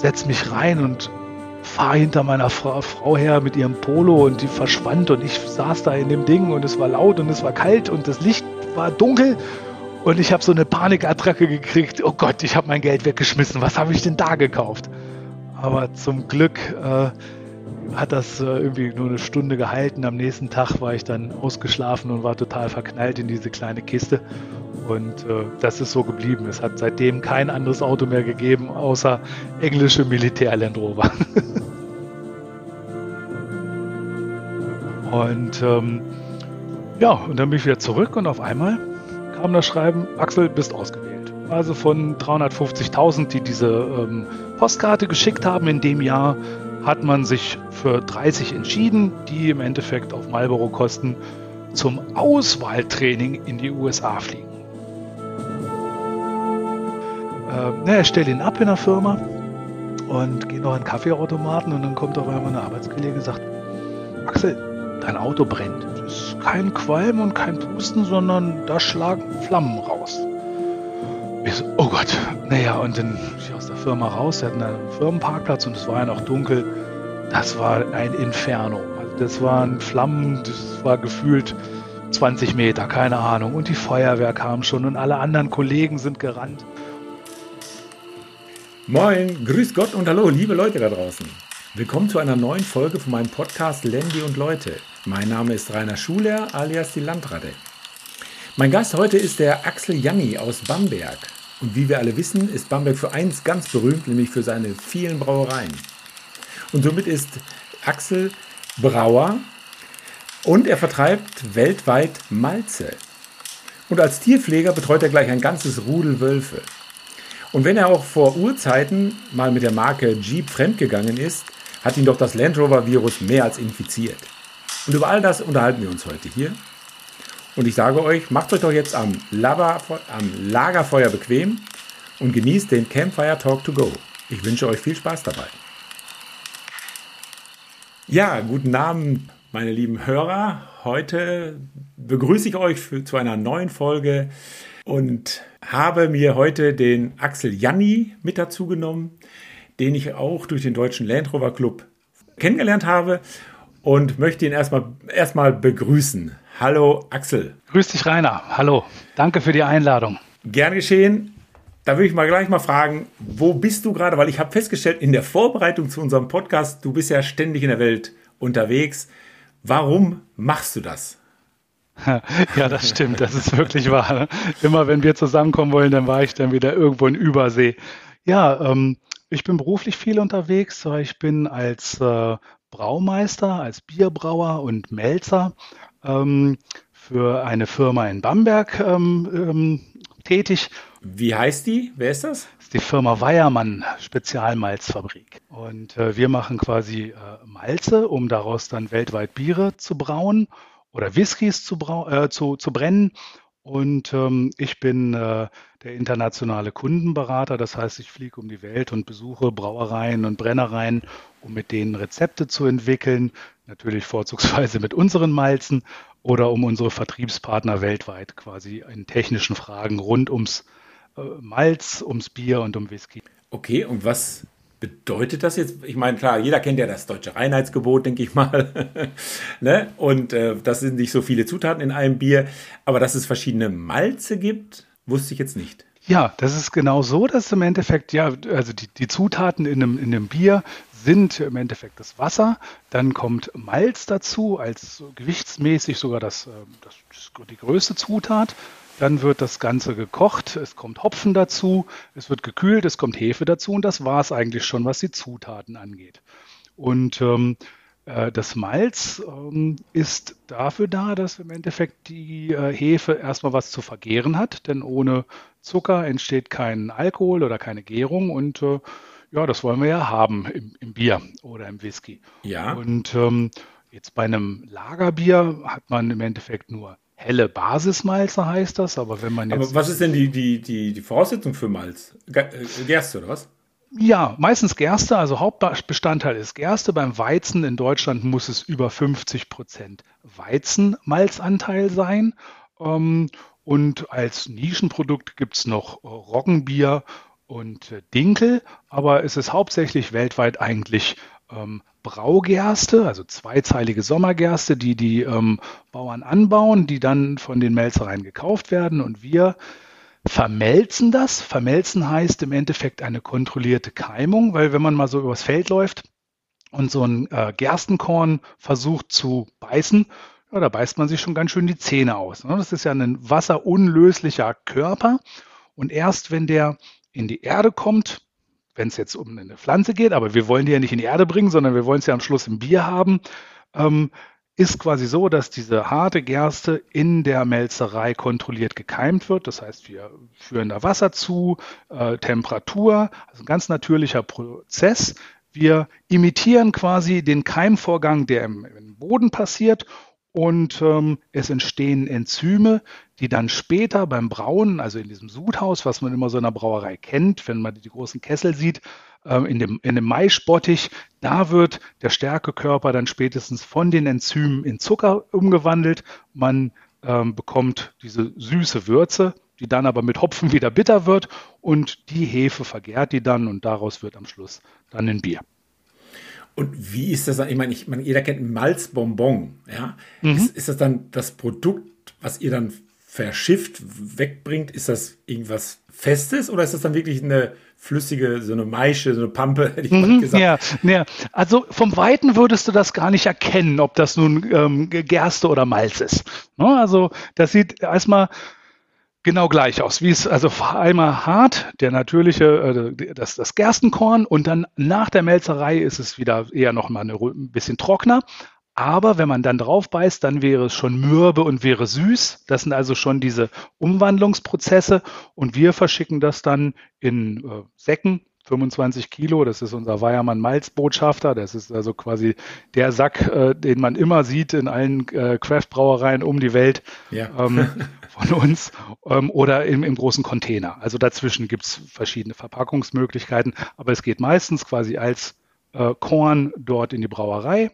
setze mich rein und fahre hinter meiner Frau, Frau her mit ihrem Polo und die verschwand und ich saß da in dem Ding und es war laut und es war kalt und das Licht war dunkel und ich habe so eine Panikattacke gekriegt. Oh Gott, ich habe mein Geld weggeschmissen. Was habe ich denn da gekauft? Aber zum Glück äh, hat das äh, irgendwie nur eine Stunde gehalten. Am nächsten Tag war ich dann ausgeschlafen und war total verknallt in diese kleine Kiste. Und äh, das ist so geblieben. Es hat seitdem kein anderes Auto mehr gegeben, außer englische Militär-Land Rover. und ähm, ja, und dann bin ich wieder zurück und auf einmal kam das Schreiben, Axel, bist ausgewählt. Also von 350.000, die diese ähm, Postkarte geschickt haben in dem Jahr, hat man sich für 30 entschieden, die im Endeffekt auf Marlboro-Kosten zum Auswahltraining in die USA fliegen. Ähm, na, ich stelle ihn ab in der Firma und gehe noch in den Kaffeeautomaten und dann kommt auf einmal eine Arbeitskollegin und sagt, Axel, dein Auto brennt. Es ist kein Qualm und kein Pusten, sondern da schlagen Flammen raus. Ich so, oh Gott. Naja, und dann ich aus der Firma raus, wir hatten einen Firmenparkplatz und es war ja noch dunkel. Das war ein Inferno. Also das waren Flammen, das war gefühlt 20 Meter, keine Ahnung. Und die Feuerwehr kam schon und alle anderen Kollegen sind gerannt. Moin, grüß Gott und hallo, liebe Leute da draußen. Willkommen zu einer neuen Folge von meinem Podcast Landy und Leute. Mein Name ist Rainer Schuler alias die Landratte. Mein Gast heute ist der Axel Janni aus Bamberg. Und wie wir alle wissen, ist Bamberg für eins ganz berühmt, nämlich für seine vielen Brauereien. Und somit ist Axel Brauer und er vertreibt weltweit Malze. Und als Tierpfleger betreut er gleich ein ganzes Rudel Wölfe. Und wenn er auch vor Urzeiten mal mit der Marke Jeep fremdgegangen ist, hat ihn doch das Land Rover Virus mehr als infiziert. Und über all das unterhalten wir uns heute hier. Und ich sage euch, macht euch doch jetzt am, Laber, am Lagerfeuer bequem und genießt den Campfire Talk to Go. Ich wünsche euch viel Spaß dabei. Ja, guten Abend, meine lieben Hörer. Heute begrüße ich euch für, zu einer neuen Folge und habe mir heute den Axel Janni mit dazu genommen, den ich auch durch den Deutschen Land Rover Club kennengelernt habe und möchte ihn erstmal, erstmal begrüßen. Hallo Axel. Grüß dich Rainer. Hallo. Danke für die Einladung. Gern geschehen. Da würde ich mal gleich mal fragen, wo bist du gerade? Weil ich habe festgestellt, in der Vorbereitung zu unserem Podcast, du bist ja ständig in der Welt unterwegs. Warum machst du das? Ja, das stimmt, das ist wirklich wahr. Immer wenn wir zusammenkommen wollen, dann war ich dann wieder irgendwo in Übersee. Ja, ähm, ich bin beruflich viel unterwegs. Ich bin als äh, Braumeister, als Bierbrauer und Melzer ähm, für eine Firma in Bamberg ähm, ähm, tätig. Wie heißt die? Wer ist das? Das ist die Firma Weiermann Spezialmalzfabrik. Und äh, wir machen quasi äh, Malze, um daraus dann weltweit Biere zu brauen oder Whiskys zu, äh, zu, zu brennen. Und ähm, ich bin äh, der internationale Kundenberater. Das heißt, ich fliege um die Welt und besuche Brauereien und Brennereien, um mit denen Rezepte zu entwickeln. Natürlich vorzugsweise mit unseren Malzen oder um unsere Vertriebspartner weltweit quasi in technischen Fragen rund ums äh, Malz, ums Bier und um Whisky. Okay, und was bedeutet das jetzt? Ich meine, klar, jeder kennt ja das deutsche Reinheitsgebot, denke ich mal. ne? Und äh, das sind nicht so viele Zutaten in einem Bier. Aber dass es verschiedene Malze gibt, wusste ich jetzt nicht. Ja, das ist genau so, dass im Endeffekt, ja, also die, die Zutaten in einem, in einem Bier sind im Endeffekt das Wasser, dann kommt Malz dazu, als gewichtsmäßig sogar das, äh, das, das die größte Zutat. Dann wird das Ganze gekocht, es kommt Hopfen dazu, es wird gekühlt, es kommt Hefe dazu und das war es eigentlich schon, was die Zutaten angeht. Und ähm, äh, das Malz ähm, ist dafür da, dass im Endeffekt die äh, Hefe erstmal was zu vergehren hat, denn ohne Zucker entsteht kein Alkohol oder keine Gärung und äh, ja, das wollen wir ja haben im, im Bier oder im Whisky. Ja. Und ähm, jetzt bei einem Lagerbier hat man im Endeffekt nur helle Basismalze heißt das, aber wenn man jetzt. Aber was ist denn die, die, die, die Voraussetzung für Malz? Äh, Gerste oder was? Ja, meistens Gerste, also Hauptbestandteil ist Gerste. Beim Weizen in Deutschland muss es über 50 Prozent Weizenmalzanteil sein. Ähm, und als Nischenprodukt gibt es noch Roggenbier und äh, Dinkel, aber es ist hauptsächlich weltweit eigentlich ähm, Braugerste, also zweizeilige Sommergerste, die die ähm, Bauern anbauen, die dann von den Melzereien gekauft werden und wir vermelzen das. Vermelzen heißt im Endeffekt eine kontrollierte Keimung, weil wenn man mal so übers Feld läuft und so ein äh, Gerstenkorn versucht zu beißen, ja, da beißt man sich schon ganz schön die Zähne aus. Ne? Das ist ja ein wasserunlöslicher Körper und erst wenn der in die Erde kommt, wenn es jetzt um eine Pflanze geht, aber wir wollen die ja nicht in die Erde bringen, sondern wir wollen es ja am Schluss im Bier haben, ähm, ist quasi so, dass diese harte Gerste in der Melzerei kontrolliert gekeimt wird. Das heißt, wir führen da Wasser zu, äh, Temperatur, also ein ganz natürlicher Prozess. Wir imitieren quasi den Keimvorgang, der im, im Boden passiert und ähm, es entstehen Enzyme, die dann später beim Brauen, also in diesem Sudhaus, was man immer so in der Brauerei kennt, wenn man die großen Kessel sieht, ähm, in, dem, in dem Maisbottich, da wird der Stärkekörper dann spätestens von den Enzymen in Zucker umgewandelt. Man ähm, bekommt diese süße Würze, die dann aber mit Hopfen wieder bitter wird und die Hefe vergärt die dann und daraus wird am Schluss dann ein Bier. Und wie ist das Ich meine, ich meine jeder kennt Malzbonbon. Ja? Mhm. Ist, ist das dann das Produkt, was ihr dann verschifft, wegbringt? Ist das irgendwas Festes oder ist das dann wirklich eine flüssige, so eine Maische, so eine Pampe, hätte ich mhm, mal gesagt? Ja, ja, also vom Weiten würdest du das gar nicht erkennen, ob das nun ähm, Gerste oder Malz ist. Ne? Also das sieht erstmal genau gleich aus. Wie es also einmal hart, der natürliche, äh, das, das Gerstenkorn und dann nach der Melzerei ist es wieder eher noch mal eine, ein bisschen trockener. Aber wenn man dann drauf beißt, dann wäre es schon mürbe und wäre süß. Das sind also schon diese Umwandlungsprozesse. Und wir verschicken das dann in äh, Säcken 25 Kilo, das ist unser Weiermann Malzbotschafter. Das ist also quasi der Sack, äh, den man immer sieht in allen äh, Craft-Brauereien um die Welt ja. ähm, von uns ähm, oder im, im, großen Container. Also dazwischen gibt es verschiedene Verpackungsmöglichkeiten, aber es geht meistens quasi als äh, Korn dort in die Brauerei.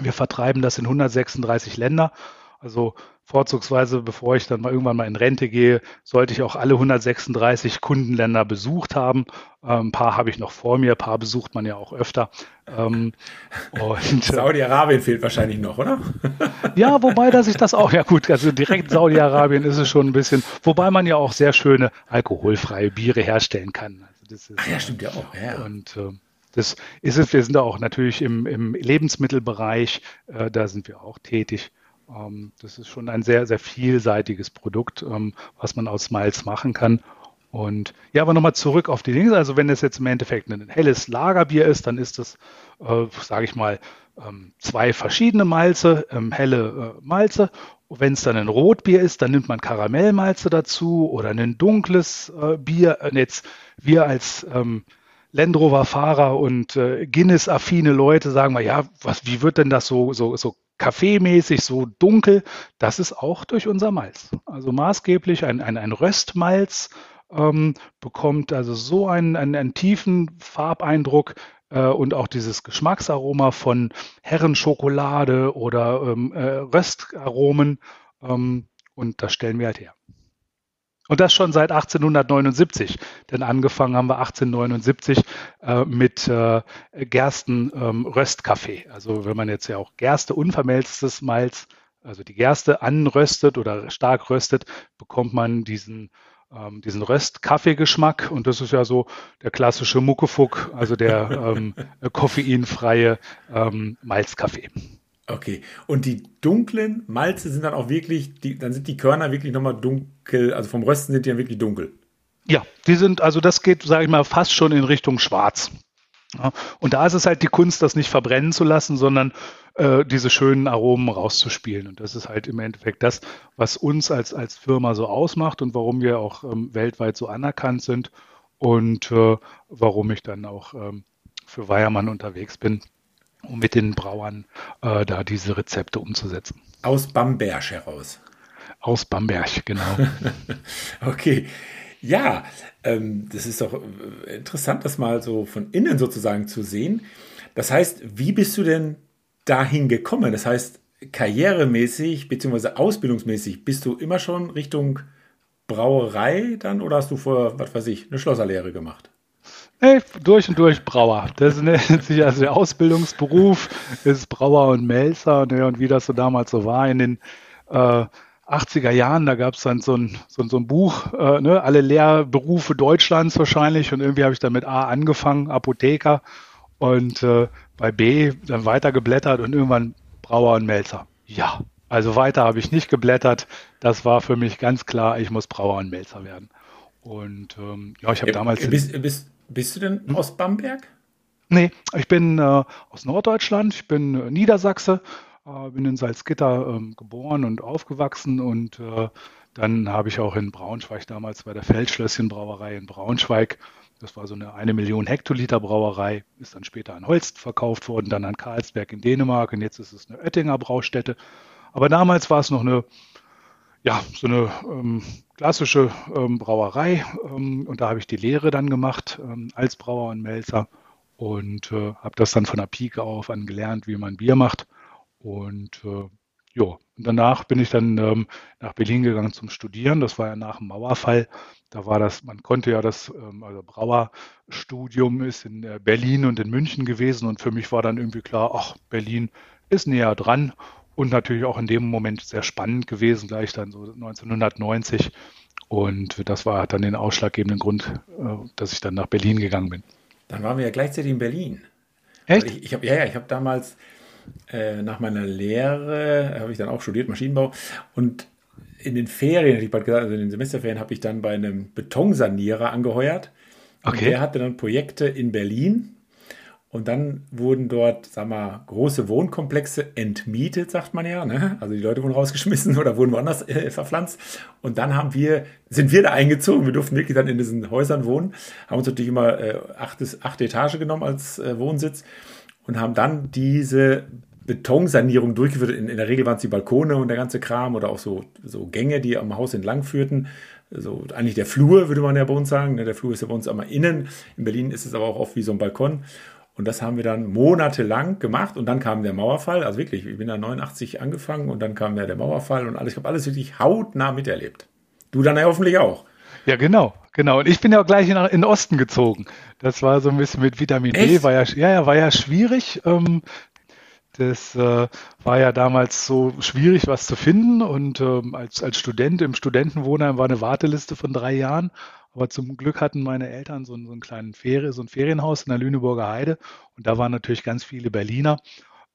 Wir vertreiben das in 136 Länder. Also vorzugsweise, bevor ich dann mal irgendwann mal in Rente gehe, sollte ich auch alle 136 Kundenländer besucht haben. Ähm, ein paar habe ich noch vor mir, ein paar besucht man ja auch öfter. Ähm, und, Saudi-Arabien fehlt wahrscheinlich noch, oder? ja, wobei, dass ich das auch, ja gut, also direkt Saudi-Arabien ist es schon ein bisschen, wobei man ja auch sehr schöne alkoholfreie Biere herstellen kann. Also das ist, Ach ja, stimmt ja auch. Ja. Und äh, das ist es. Wir sind da auch natürlich im, im Lebensmittelbereich, äh, da sind wir auch tätig. Ähm, das ist schon ein sehr, sehr vielseitiges Produkt, ähm, was man aus Malz machen kann. Und ja, aber nochmal zurück auf die Dinge. Also wenn es jetzt im Endeffekt ein helles Lagerbier ist, dann ist das, äh, sage ich mal, ähm, zwei verschiedene Malze, ähm, helle äh, Malze. Wenn es dann ein Rotbier ist, dann nimmt man Karamellmalze dazu oder ein dunkles äh, Bier. Und jetzt wir als ähm, Land Fahrer und äh, Guinness-affine Leute sagen mal, ja, was, wie wird denn das so, so, so kaffeemäßig, so dunkel, das ist auch durch unser Malz. Also maßgeblich ein, ein, ein Röstmalz ähm, bekommt also so einen, einen, einen tiefen Farbeindruck äh, und auch dieses Geschmacksaroma von Herrenschokolade oder ähm, äh, Röstaromen. Ähm, und das stellen wir halt her. Und das schon seit 1879, denn angefangen haben wir 1879 äh, mit äh, Gersten-Röstkaffee. Ähm, also wenn man jetzt ja auch Gerste unvermelztes Malz, also die Gerste anröstet oder stark röstet, bekommt man diesen ähm, diesen Röst-Kaffeegeschmack und das ist ja so der klassische Muckefuck, also der ähm, koffeinfreie ähm, Malzkaffee. Okay. Und die dunklen Malze sind dann auch wirklich, die, dann sind die Körner wirklich nochmal dunkel, also vom Rösten sind die dann wirklich dunkel. Ja, die sind, also das geht, sage ich mal, fast schon in Richtung Schwarz. Ja, und da ist es halt die Kunst, das nicht verbrennen zu lassen, sondern äh, diese schönen Aromen rauszuspielen. Und das ist halt im Endeffekt das, was uns als, als Firma so ausmacht und warum wir auch ähm, weltweit so anerkannt sind und äh, warum ich dann auch ähm, für Weiermann unterwegs bin um mit den Brauern äh, da diese Rezepte umzusetzen. Aus Bamberg heraus. Aus Bamberg, genau. okay. Ja, ähm, das ist doch äh, interessant, das mal so von innen sozusagen zu sehen. Das heißt, wie bist du denn dahin gekommen? Das heißt, karrieremäßig bzw. ausbildungsmäßig bist du immer schon Richtung Brauerei dann oder hast du vorher, was weiß ich, eine Schlosserlehre gemacht? Hey, durch und durch Brauer. Das nennt sich also der Ausbildungsberuf, ist Brauer und Melzer. Ne, und wie das so damals so war in den äh, 80er Jahren, da gab es dann so ein, so, so ein Buch, äh, ne, alle Lehrberufe Deutschlands wahrscheinlich. Und irgendwie habe ich dann mit A angefangen, Apotheker. Und äh, bei B dann weiter geblättert und irgendwann Brauer und Melzer. Ja, also weiter habe ich nicht geblättert. Das war für mich ganz klar, ich muss Brauer und Melzer werden. Und ähm, ja, ich habe damals. Bist, bist, bist du denn hm? aus Bamberg? Nee, ich bin äh, aus Norddeutschland, ich bin äh, Niedersachse, äh, bin in Salzgitter ähm, geboren und aufgewachsen und äh, dann habe ich auch in Braunschweig damals bei der Feldschlösschenbrauerei in Braunschweig, das war so eine eine Million Hektoliter Brauerei, ist dann später an Holst verkauft worden, dann an Karlsberg in Dänemark und jetzt ist es eine Oettinger Braustätte. Aber damals war es noch eine ja, so eine ähm, klassische ähm, Brauerei ähm, und da habe ich die Lehre dann gemacht ähm, als Brauer und Melzer und äh, habe das dann von der Pike auf an gelernt, wie man Bier macht und äh, ja, danach bin ich dann ähm, nach Berlin gegangen zum Studieren. Das war ja nach dem Mauerfall. Da war das, man konnte ja das, ähm, also Brauerstudium ist in äh, Berlin und in München gewesen und für mich war dann irgendwie klar, ach, Berlin ist näher dran und natürlich auch in dem Moment sehr spannend gewesen, gleich dann so 1990. Und das war dann den ausschlaggebenden Grund, äh, dass ich dann nach Berlin gegangen bin. Dann waren wir ja gleichzeitig in Berlin. Echt? Ich, ich habe ja, ja, ich habe damals äh, nach meiner Lehre habe ich dann auch studiert Maschinenbau und in den Ferien, hätte ich bald gesagt, also in den Semesterferien habe ich dann bei einem Betonsanierer angeheuert. Okay. Und der hatte dann Projekte in Berlin und dann wurden dort, sag mal, große Wohnkomplexe entmietet, sagt man ja. Ne? Also die Leute wurden rausgeschmissen oder wurden woanders äh, verpflanzt. Und dann haben wir, sind wir da eingezogen. Wir durften wirklich dann in diesen Häusern wohnen. Haben uns natürlich immer äh, acht, acht Etage genommen als äh, Wohnsitz und haben dann diese Betonsanierung durchgeführt. In, in der Regel waren es die Balkone und der ganze Kram oder auch so, so Gänge, die am Haus entlang führten. So eigentlich der Flur, würde man ja bei uns sagen. Ne? Der Flur ist ja bei uns einmal innen. In Berlin ist es aber auch oft wie so ein Balkon. Und das haben wir dann monatelang gemacht und dann kam der Mauerfall. Also wirklich, ich bin da 89 angefangen und dann kam ja der Mauerfall und alles. Ich habe alles wirklich hautnah miterlebt. Du dann ja hoffentlich auch. Ja, genau, genau. Und ich bin ja auch gleich in, in den Osten gezogen. Das war so ein bisschen mit Vitamin Echt? D, war ja, ja, ja, war ja schwierig. Ähm, das äh, war ja damals so schwierig, was zu finden. Und ähm, als, als Student im Studentenwohnheim war eine Warteliste von drei Jahren. Aber zum Glück hatten meine Eltern so, einen, so einen kleinen Ferien, so ein Ferienhaus in der Lüneburger Heide. Und da waren natürlich ganz viele Berliner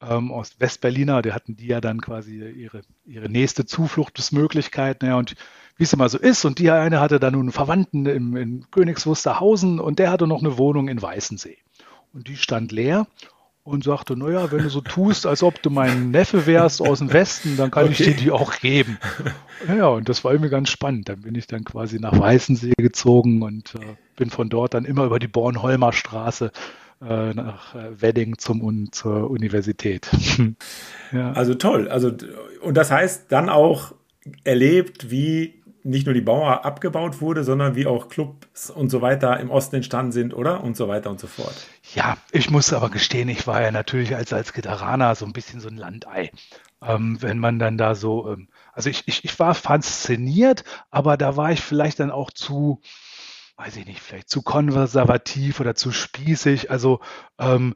ähm, aus Westberliner. Die hatten die ja dann quasi ihre, ihre nächste Zufluchtsmöglichkeit. Ja, und wie es immer so ist. Und die eine hatte dann nun einen Verwandten im, in Königs Wusterhausen und der hatte noch eine Wohnung in Weißensee. Und die stand leer und sagte, naja, wenn du so tust, als ob du mein Neffe wärst aus dem Westen, dann kann okay. ich dir die auch geben. Ja, und das war irgendwie ganz spannend. Dann bin ich dann quasi nach Weißensee gezogen und äh, bin von dort dann immer über die Bornholmer Straße äh, nach äh, Wedding zum und zur Universität. ja. Also toll. Also und das heißt dann auch erlebt, wie nicht nur die Bauer abgebaut wurde, sondern wie auch Clubs und so weiter im Osten entstanden sind, oder? Und so weiter und so fort. Ja, ich muss aber gestehen, ich war ja natürlich als, Gitarraner so ein bisschen so ein Landei. Ähm, wenn man dann da so, ähm, also ich, ich, ich war fasziniert, aber da war ich vielleicht dann auch zu, weiß ich nicht, vielleicht zu konservativ oder zu spießig. Also ähm,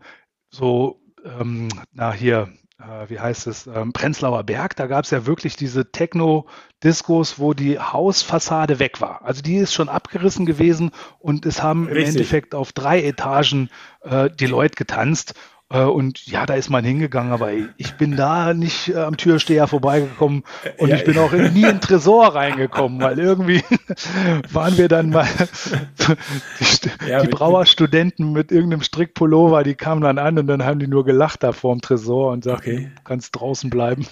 so, ähm, na hier, äh, wie heißt es, ähm, Prenzlauer Berg, da gab es ja wirklich diese Techno-Diskos, wo die Hausfassade weg war. Also die ist schon abgerissen gewesen und es haben Richtig. im Endeffekt auf drei Etagen äh, die Leute getanzt. Äh, und ja, da ist man hingegangen, aber ich bin da nicht äh, am Türsteher vorbeigekommen und ja, ich bin auch nie in den Tresor reingekommen, weil irgendwie waren wir dann mal die, ja, die Brauerstudenten mit irgendeinem Strickpullover, die kamen dann an und dann haben die nur gelacht da vorm Tresor und sagten, okay. du kannst draußen bleiben.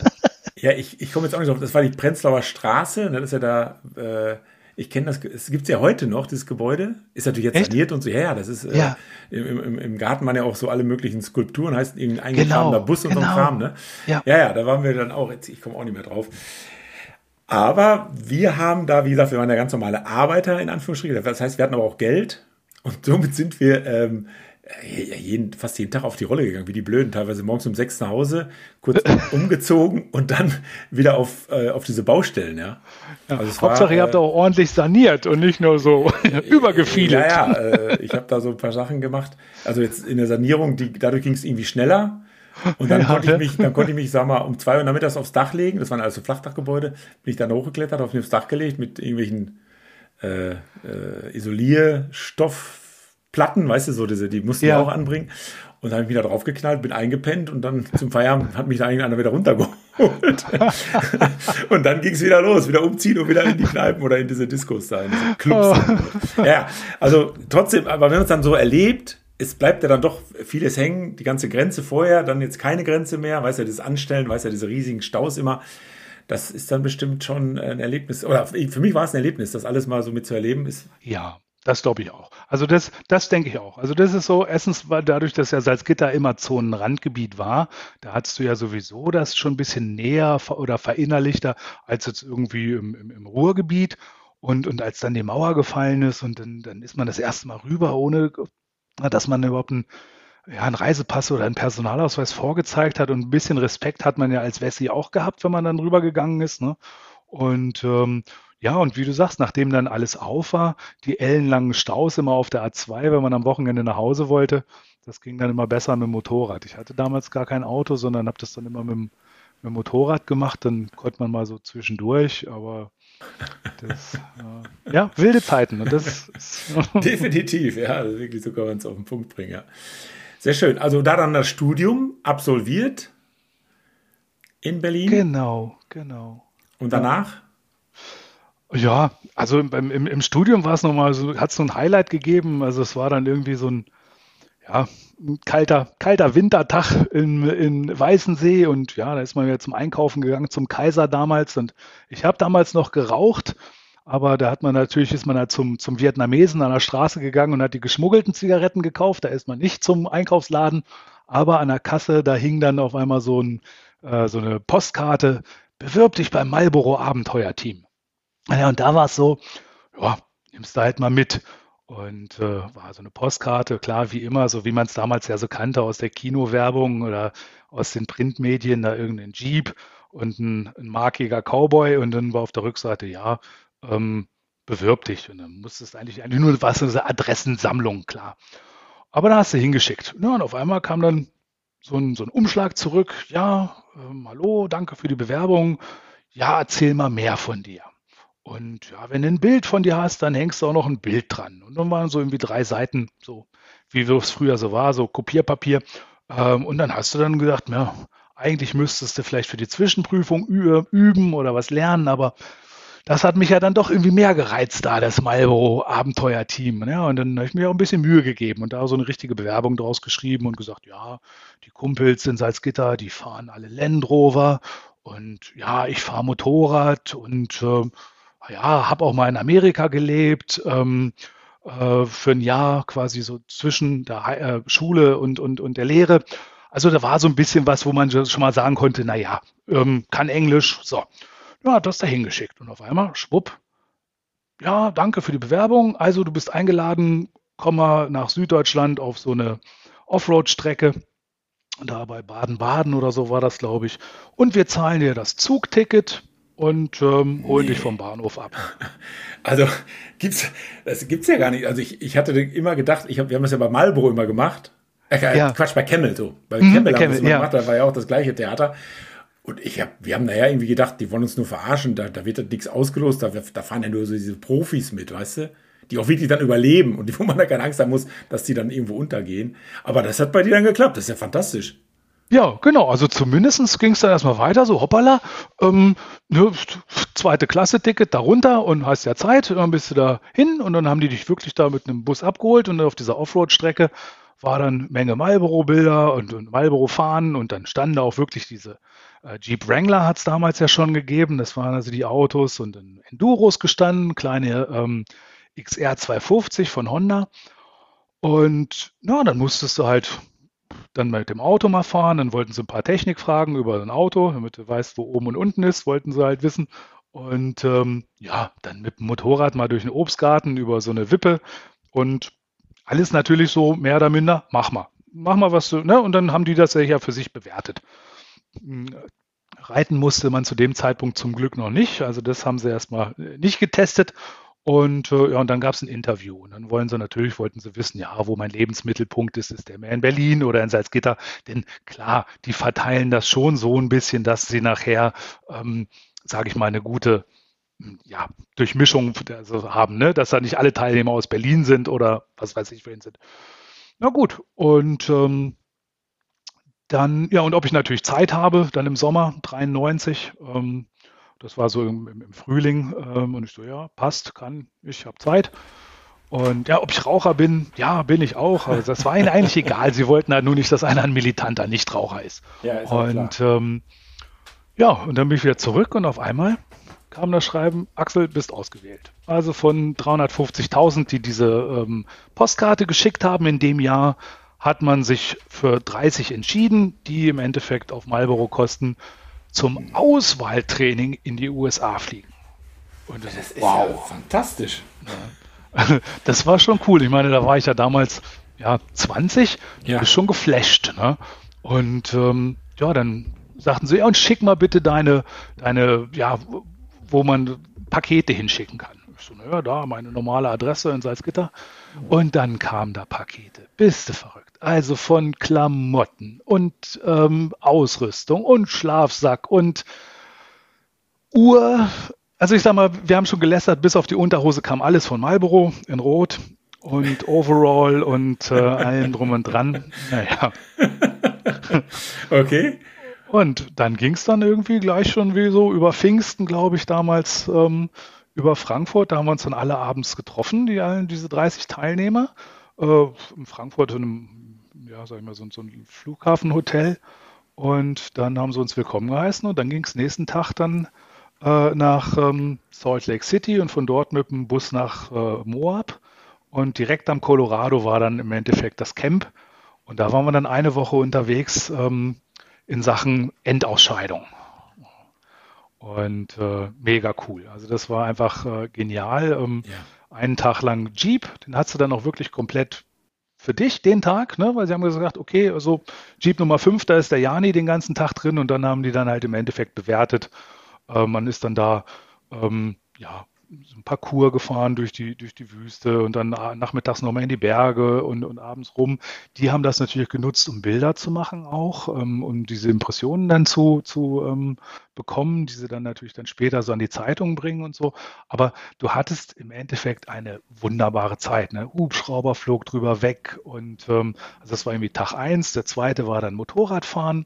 Ja, ich, ich komme jetzt auch nicht drauf, das war die Prenzlauer Straße, ne, das ist ja da äh, ich kenne das, es gibt es ja heute noch, dieses Gebäude. Ist natürlich jetzt Echt? saniert und so. Ja, ja, das ist äh, ja. Äh, im, im, im, Garten waren ja auch so alle möglichen Skulpturen, heißt irgendein eingefahrender genau, Bus und genau. so ein genau. Kram, ne? Ja. ja, ja, da waren wir dann auch, jetzt, ich komme auch nicht mehr drauf. Aber wir haben da, wie gesagt, wir waren ja ganz normale Arbeiter in Anführungsstrichen. Das heißt, wir hatten aber auch Geld und somit sind wir ähm, äh, jeden, fast jeden Tag auf die Rolle gegangen, wie die Blöden. Teilweise morgens um sechs nach Hause, kurz umgezogen und dann wieder auf, äh, auf diese Baustellen, ja. ja also Hauptsache, war, ihr habt äh, auch ordentlich saniert und nicht nur so übergefiedelt. Ja, ja, äh, ich habe da so ein paar Sachen gemacht. Also jetzt in der Sanierung, die, dadurch ging es irgendwie schneller. Und dann, ja, konnte ich mich, dann konnte ich mich, sag mal, um zwei Uhr nachmittags aufs Dach legen. Das waren also Flachdachgebäude. Bin ich dann hochgeklettert, auf mich aufs Dach gelegt mit irgendwelchen äh, äh, Isolierstoffplatten, weißt du, so diese, die mussten ja. auch anbringen. Und dann habe ich wieder draufgeknallt, bin eingepennt und dann zum Feierabend hat mich da eigentlich einer wieder runtergeholt. und dann ging es wieder los, wieder umziehen und wieder in die Kneipen oder in diese Diskos da, in diese Clubs. Oh. Ja, also trotzdem, aber wenn man es dann so erlebt, es bleibt ja dann doch vieles hängen, die ganze Grenze vorher, dann jetzt keine Grenze mehr, weiß ja, das Anstellen, weiß ja, diese riesigen Staus immer das ist dann bestimmt schon ein Erlebnis. Oder für mich war es ein Erlebnis, das alles mal so mitzuerleben ist. Ja, das glaube ich auch. Also das, das denke ich auch. Also das ist so, erstens war dadurch, dass ja Salzgitter immer Zonenrandgebiet war, da hattest du ja sowieso das schon ein bisschen näher oder verinnerlichter als jetzt irgendwie im, im, im Ruhrgebiet. Und, und als dann die Mauer gefallen ist und dann, dann ist man das erste Mal rüber, ohne dass man überhaupt ein ja, einen Reisepass oder einen Personalausweis vorgezeigt hat und ein bisschen Respekt hat man ja als Wessi auch gehabt, wenn man dann rübergegangen ist. Ne? Und ähm, ja, und wie du sagst, nachdem dann alles auf war, die ellenlangen Staus immer auf der A2, wenn man am Wochenende nach Hause wollte, das ging dann immer besser mit dem Motorrad. Ich hatte damals gar kein Auto, sondern habe das dann immer mit dem, mit dem, Motorrad gemacht. Dann konnte man mal so zwischendurch, aber das, äh, ja, wilde Zeiten. Und das Definitiv, ja, wirklich so kann man es auf den Punkt bringen, ja. Sehr schön. Also da dann das Studium absolviert in Berlin. Genau, genau. Und danach? Ja, also im, im, im Studium war es nochmal so, hat es so ein Highlight gegeben. Also es war dann irgendwie so ein, ja, ein kalter, kalter Wintertag in, in Weißensee und ja, da ist man wieder zum Einkaufen gegangen, zum Kaiser damals und ich habe damals noch geraucht aber da hat man natürlich, ist man da zum, zum Vietnamesen an der Straße gegangen und hat die geschmuggelten Zigaretten gekauft. Da ist man nicht zum Einkaufsladen, aber an der Kasse, da hing dann auf einmal so, ein, äh, so eine Postkarte, bewirb dich beim Marlboro Abenteuerteam. Ja, und da war es so, ja, nimmst du halt mal mit. Und äh, war so eine Postkarte, klar, wie immer, so wie man es damals ja so kannte aus der Kinowerbung oder aus den Printmedien, da irgendein Jeep und ein, ein markiger Cowboy und dann war auf der Rückseite, ja, ähm, bewirb dich. Und dann musstest eigentlich, eigentlich nur was eine Adressensammlung, klar. Aber da hast du hingeschickt. Ja, und auf einmal kam dann so ein, so ein Umschlag zurück. Ja, ähm, hallo, danke für die Bewerbung. Ja, erzähl mal mehr von dir. Und ja, wenn du ein Bild von dir hast, dann hängst du auch noch ein Bild dran. Und dann waren so irgendwie drei Seiten, so wie es früher so war, so Kopierpapier. Ähm, und dann hast du dann gedacht, ja, eigentlich müsstest du vielleicht für die Zwischenprüfung üben oder was lernen, aber das hat mich ja dann doch irgendwie mehr gereizt da, das Marlboro-Abenteuerteam. Ja, und dann habe ich mir auch ein bisschen Mühe gegeben und da so eine richtige Bewerbung draus geschrieben und gesagt, ja, die Kumpels in Salzgitter, die fahren alle Land Rover und ja, ich fahre Motorrad und äh, ja, habe auch mal in Amerika gelebt. Ähm, äh, für ein Jahr quasi so zwischen der äh, Schule und, und, und der Lehre. Also da war so ein bisschen was, wo man schon mal sagen konnte, naja, ähm, kann Englisch, so. Ja, das da hingeschickt. Und auf einmal, schwupp, ja, danke für die Bewerbung. Also du bist eingeladen, komm mal nach Süddeutschland auf so eine Offroad-Strecke. Da bei Baden-Baden oder so war das, glaube ich. Und wir zahlen dir das Zugticket und ähm, holen nee. dich vom Bahnhof ab. Also gibt's, das gibt's ja gar nicht. Also ich, ich hatte immer gedacht, ich hab, wir haben das ja bei Marlboro immer gemacht. Äh, ja. Quatsch, bei Camel so. Bei mhm, Camel haben wir das immer ja. gemacht, da war ja auch das gleiche Theater. Und ich hab, wir haben naja irgendwie gedacht, die wollen uns nur verarschen, da, da wird da nichts ausgelost, da, da fahren ja nur so diese Profis mit, weißt du? Die auch wirklich dann überleben und die, wo man da keine Angst haben muss, dass die dann irgendwo untergehen. Aber das hat bei dir dann geklappt, das ist ja fantastisch. Ja, genau. Also zumindest ging es dann erstmal weiter, so hoppala, ähm, ne, zweite Klasse-Ticket darunter und hast ja Zeit, dann bist du da hin und dann haben die dich wirklich da mit einem Bus abgeholt und auf dieser Offroad-Strecke war dann Menge Marlboro-Bilder und, und Marlboro-Fahnen und dann standen da auch wirklich diese äh, Jeep Wrangler hat es damals ja schon gegeben. Das waren also die Autos und in Enduros gestanden, kleine ähm, XR 250 von Honda. Und ja, dann musstest du halt dann mit dem Auto mal fahren. Dann wollten sie ein paar Technikfragen über ein Auto, damit du weißt, wo oben und unten ist, wollten sie halt wissen. Und ähm, ja, dann mit dem Motorrad mal durch den Obstgarten über so eine Wippe und alles natürlich so mehr oder minder, mach mal. Mach mal was du, ne? Und dann haben die das ja für sich bewertet. Hm, reiten musste man zu dem Zeitpunkt zum Glück noch nicht. Also das haben sie erstmal nicht getestet. Und äh, ja, und dann gab es ein Interview. Und dann wollen sie natürlich, wollten sie wissen, ja, wo mein Lebensmittelpunkt ist, ist der mehr in Berlin oder in Salzgitter? Denn klar, die verteilen das schon so ein bisschen, dass sie nachher, ähm, sage ich mal, eine gute ja, Durchmischung also haben, ne? dass da nicht alle Teilnehmer aus Berlin sind oder was weiß ich, wen sind. Na gut, und ähm, dann, ja, und ob ich natürlich Zeit habe, dann im Sommer 93, ähm, das war so im, im, Frühling, ähm, und ich so, ja, passt, kann, ich habe Zeit. Und ja, ob ich Raucher bin, ja, bin ich auch. Also das war ihnen eigentlich egal. Sie wollten halt nur nicht, dass einer ein militanter Nichtraucher ist. Ja, ist und ähm, ja, und dann bin ich wieder zurück und auf einmal kam das Schreiben, Axel, bist ausgewählt. Also von 350.000, die diese ähm, Postkarte geschickt haben in dem Jahr, hat man sich für 30 entschieden, die im Endeffekt auf Marlboro-Kosten zum Auswahltraining in die USA fliegen. Und das, ist wow. ja fantastisch. Das war schon cool. Ich meine, da war ich ja damals ja 20, ja. ist schon geflasht. Ne? Und ähm, ja, dann sagten sie, ja, und schick mal bitte deine, deine, ja, wo man Pakete hinschicken kann. Ich so, naja, da meine normale Adresse in Salzgitter. Und dann kamen da Pakete. Bist du verrückt. Also von Klamotten und ähm, Ausrüstung und Schlafsack und Uhr. Also ich sag mal, wir haben schon gelästert, bis auf die Unterhose kam alles von Marlboro in Rot und Overall und äh, allem drum und dran. Naja. Okay. Und dann ging es dann irgendwie gleich schon wie so über Pfingsten, glaube ich, damals ähm, über Frankfurt. Da haben wir uns dann alle abends getroffen, die, diese 30 Teilnehmer. Äh, in Frankfurt in einem ja, sag ich mal, so, so ein Flughafenhotel. Und dann haben sie uns willkommen geheißen und dann ging es nächsten Tag dann äh, nach ähm, Salt Lake City und von dort mit dem Bus nach äh, Moab. Und direkt am Colorado war dann im Endeffekt das Camp. Und da waren wir dann eine Woche unterwegs ähm, in Sachen Endausscheidung. Und äh, mega cool. Also das war einfach äh, genial. Ähm, ja. Einen Tag lang Jeep, den hast du dann auch wirklich komplett für dich den Tag, ne? weil sie haben gesagt, okay, also Jeep Nummer 5, da ist der Jani den ganzen Tag drin und dann haben die dann halt im Endeffekt bewertet. Äh, man ist dann da ähm, ja, so ein Parcours gefahren durch die, durch die Wüste und dann nachmittags nochmal in die Berge und, und abends rum. Die haben das natürlich genutzt, um Bilder zu machen auch, ähm, um diese Impressionen dann zu, zu ähm, bekommen, die sie dann natürlich dann später so an die Zeitung bringen und so. Aber du hattest im Endeffekt eine wunderbare Zeit. Ne? Hubschrauber flog drüber weg und ähm, also das war irgendwie Tag eins. Der zweite war dann Motorradfahren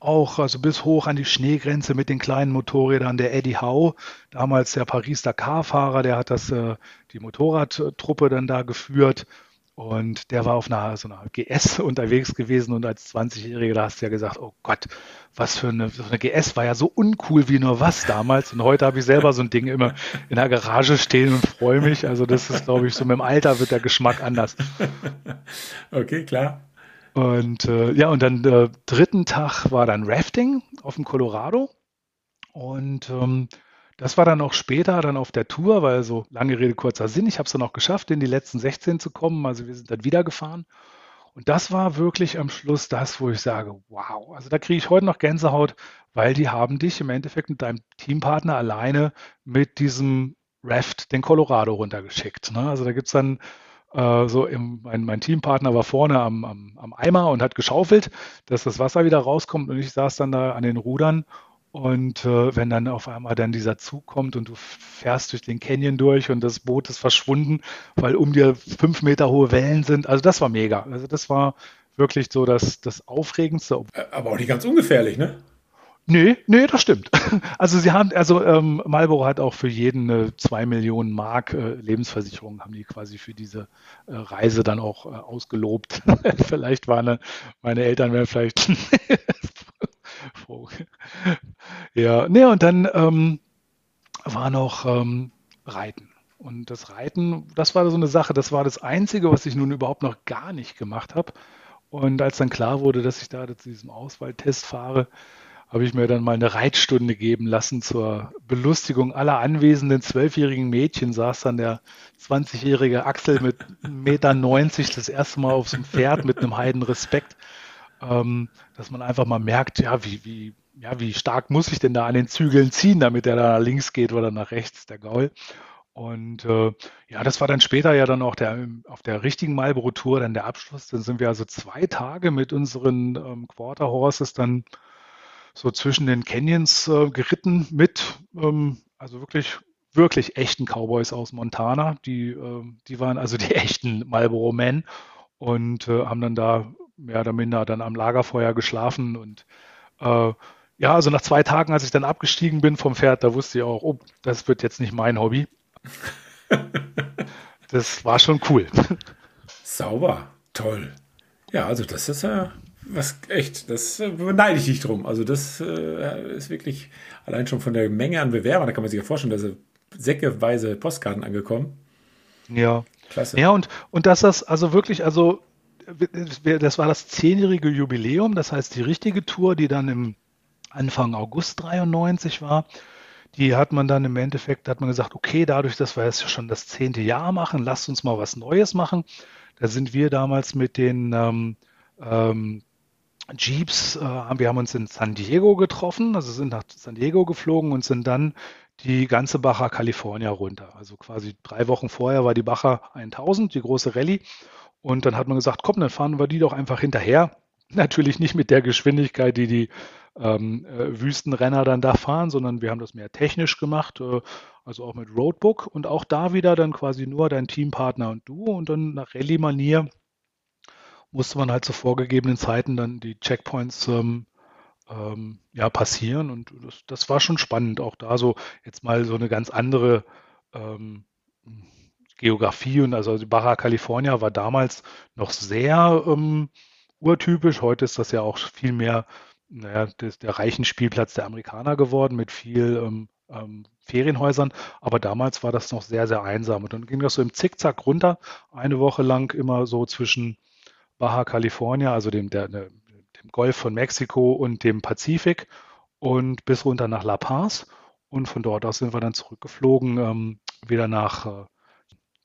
auch also bis hoch an die Schneegrenze mit den kleinen Motorrädern. Der Eddie Howe, damals der Paris-Dakar-Fahrer, der hat das, äh, die Motorradtruppe dann da geführt. Und der war auf einer, so einer GS unterwegs gewesen und als 20-Jähriger, da hast du ja gesagt, oh Gott, was für eine, so eine GS war ja so uncool wie nur was damals. Und heute habe ich selber so ein Ding immer in der Garage stehen und freue mich. Also das ist, glaube ich, so mit dem Alter wird der Geschmack anders. Okay, klar. Und äh, ja, und dann äh, dritten Tag war dann Rafting auf dem Colorado. Und ähm, das war dann auch später dann auf der Tour, weil so lange Rede, kurzer Sinn. Ich habe es dann auch geschafft, in die letzten 16 zu kommen. Also wir sind dann wieder gefahren. Und das war wirklich am Schluss das, wo ich sage, wow, also da kriege ich heute noch Gänsehaut, weil die haben dich im Endeffekt mit deinem Teampartner alleine mit diesem Raft den Colorado runtergeschickt. Ne? Also da gibt es dann äh, so im, mein, mein, Teampartner war vorne am, am, am, Eimer und hat geschaufelt, dass das Wasser wieder rauskommt und ich saß dann da an den Rudern und äh, wenn dann auf einmal dann dieser Zug kommt und du fährst durch den Canyon durch und das Boot ist verschwunden, weil um dir fünf Meter hohe Wellen sind, also das war mega. Also das war wirklich so das, das Aufregendste. Aber auch nicht ganz ungefährlich, ne? Nee, nee, das stimmt. Also sie haben, also ähm, Marlboro hat auch für jeden eine 2 Millionen Mark äh, Lebensversicherung, haben die quasi für diese äh, Reise dann auch äh, ausgelobt. vielleicht waren eine, meine Eltern wären vielleicht froh. ja, nee, und dann ähm, war noch ähm, Reiten. Und das Reiten, das war so eine Sache, das war das Einzige, was ich nun überhaupt noch gar nicht gemacht habe. Und als dann klar wurde, dass ich da zu diesem Auswahltest fahre, habe ich mir dann mal eine Reitstunde geben lassen zur Belustigung aller anwesenden zwölfjährigen Mädchen. Saß dann der 20-jährige Axel mit 1,90 Meter das erste Mal auf so einem Pferd mit einem heiden Respekt, ähm, dass man einfach mal merkt, ja, wie, wie, ja, wie stark muss ich denn da an den Zügeln ziehen, damit der da nach links geht oder nach rechts, der Gaul. Und äh, ja, das war dann später ja dann auch der, auf der richtigen Marlboro-Tour dann der Abschluss. Dann sind wir also zwei Tage mit unseren ähm, Quarter Horses dann so zwischen den Canyons äh, geritten mit, ähm, also wirklich, wirklich echten Cowboys aus Montana. Die, äh, die waren also die echten Marlboro Men und äh, haben dann da mehr oder minder dann am Lagerfeuer geschlafen und äh, ja, also nach zwei Tagen, als ich dann abgestiegen bin vom Pferd, da wusste ich auch, oh, das wird jetzt nicht mein Hobby. das war schon cool. Sauber, toll. Ja, also das ist ja was echt, das äh, beneide ich dich drum. Also das äh, ist wirklich allein schon von der Menge an Bewerbern, da kann man sich ja vorstellen, dass säckeweise Postkarten angekommen. Ja. Klasse. Ja, und, und dass das also wirklich, also das war das zehnjährige Jubiläum, das heißt die richtige Tour, die dann im Anfang August 93 war, die hat man dann im Endeffekt, hat man gesagt, okay, dadurch, dass wir jetzt schon das zehnte Jahr machen, lasst uns mal was Neues machen. Da sind wir damals mit den ähm, ähm, Jeeps, äh, wir haben uns in San Diego getroffen, also sind nach San Diego geflogen und sind dann die ganze Baja California runter. Also quasi drei Wochen vorher war die Baja 1000, die große Rallye. Und dann hat man gesagt, komm, dann fahren wir die doch einfach hinterher. Natürlich nicht mit der Geschwindigkeit, die die ähm, äh, Wüstenrenner dann da fahren, sondern wir haben das mehr technisch gemacht, äh, also auch mit Roadbook und auch da wieder dann quasi nur dein Teampartner und du und dann nach Rallye-Manier musste man halt zu vorgegebenen Zeiten dann die Checkpoints ähm, ähm, ja, passieren und das, das, war schon spannend, auch da so jetzt mal so eine ganz andere ähm, Geografie und also Baja California war damals noch sehr ähm, urtypisch. Heute ist das ja auch viel mehr naja, das, der reichen Spielplatz der Amerikaner geworden mit viel ähm, ähm, Ferienhäusern. Aber damals war das noch sehr, sehr einsam. Und dann ging das so im Zickzack runter, eine Woche lang immer so zwischen Baja California, also dem, der, dem Golf von Mexiko und dem Pazifik und bis runter nach La Paz. Und von dort aus sind wir dann zurückgeflogen, ähm, wieder nach,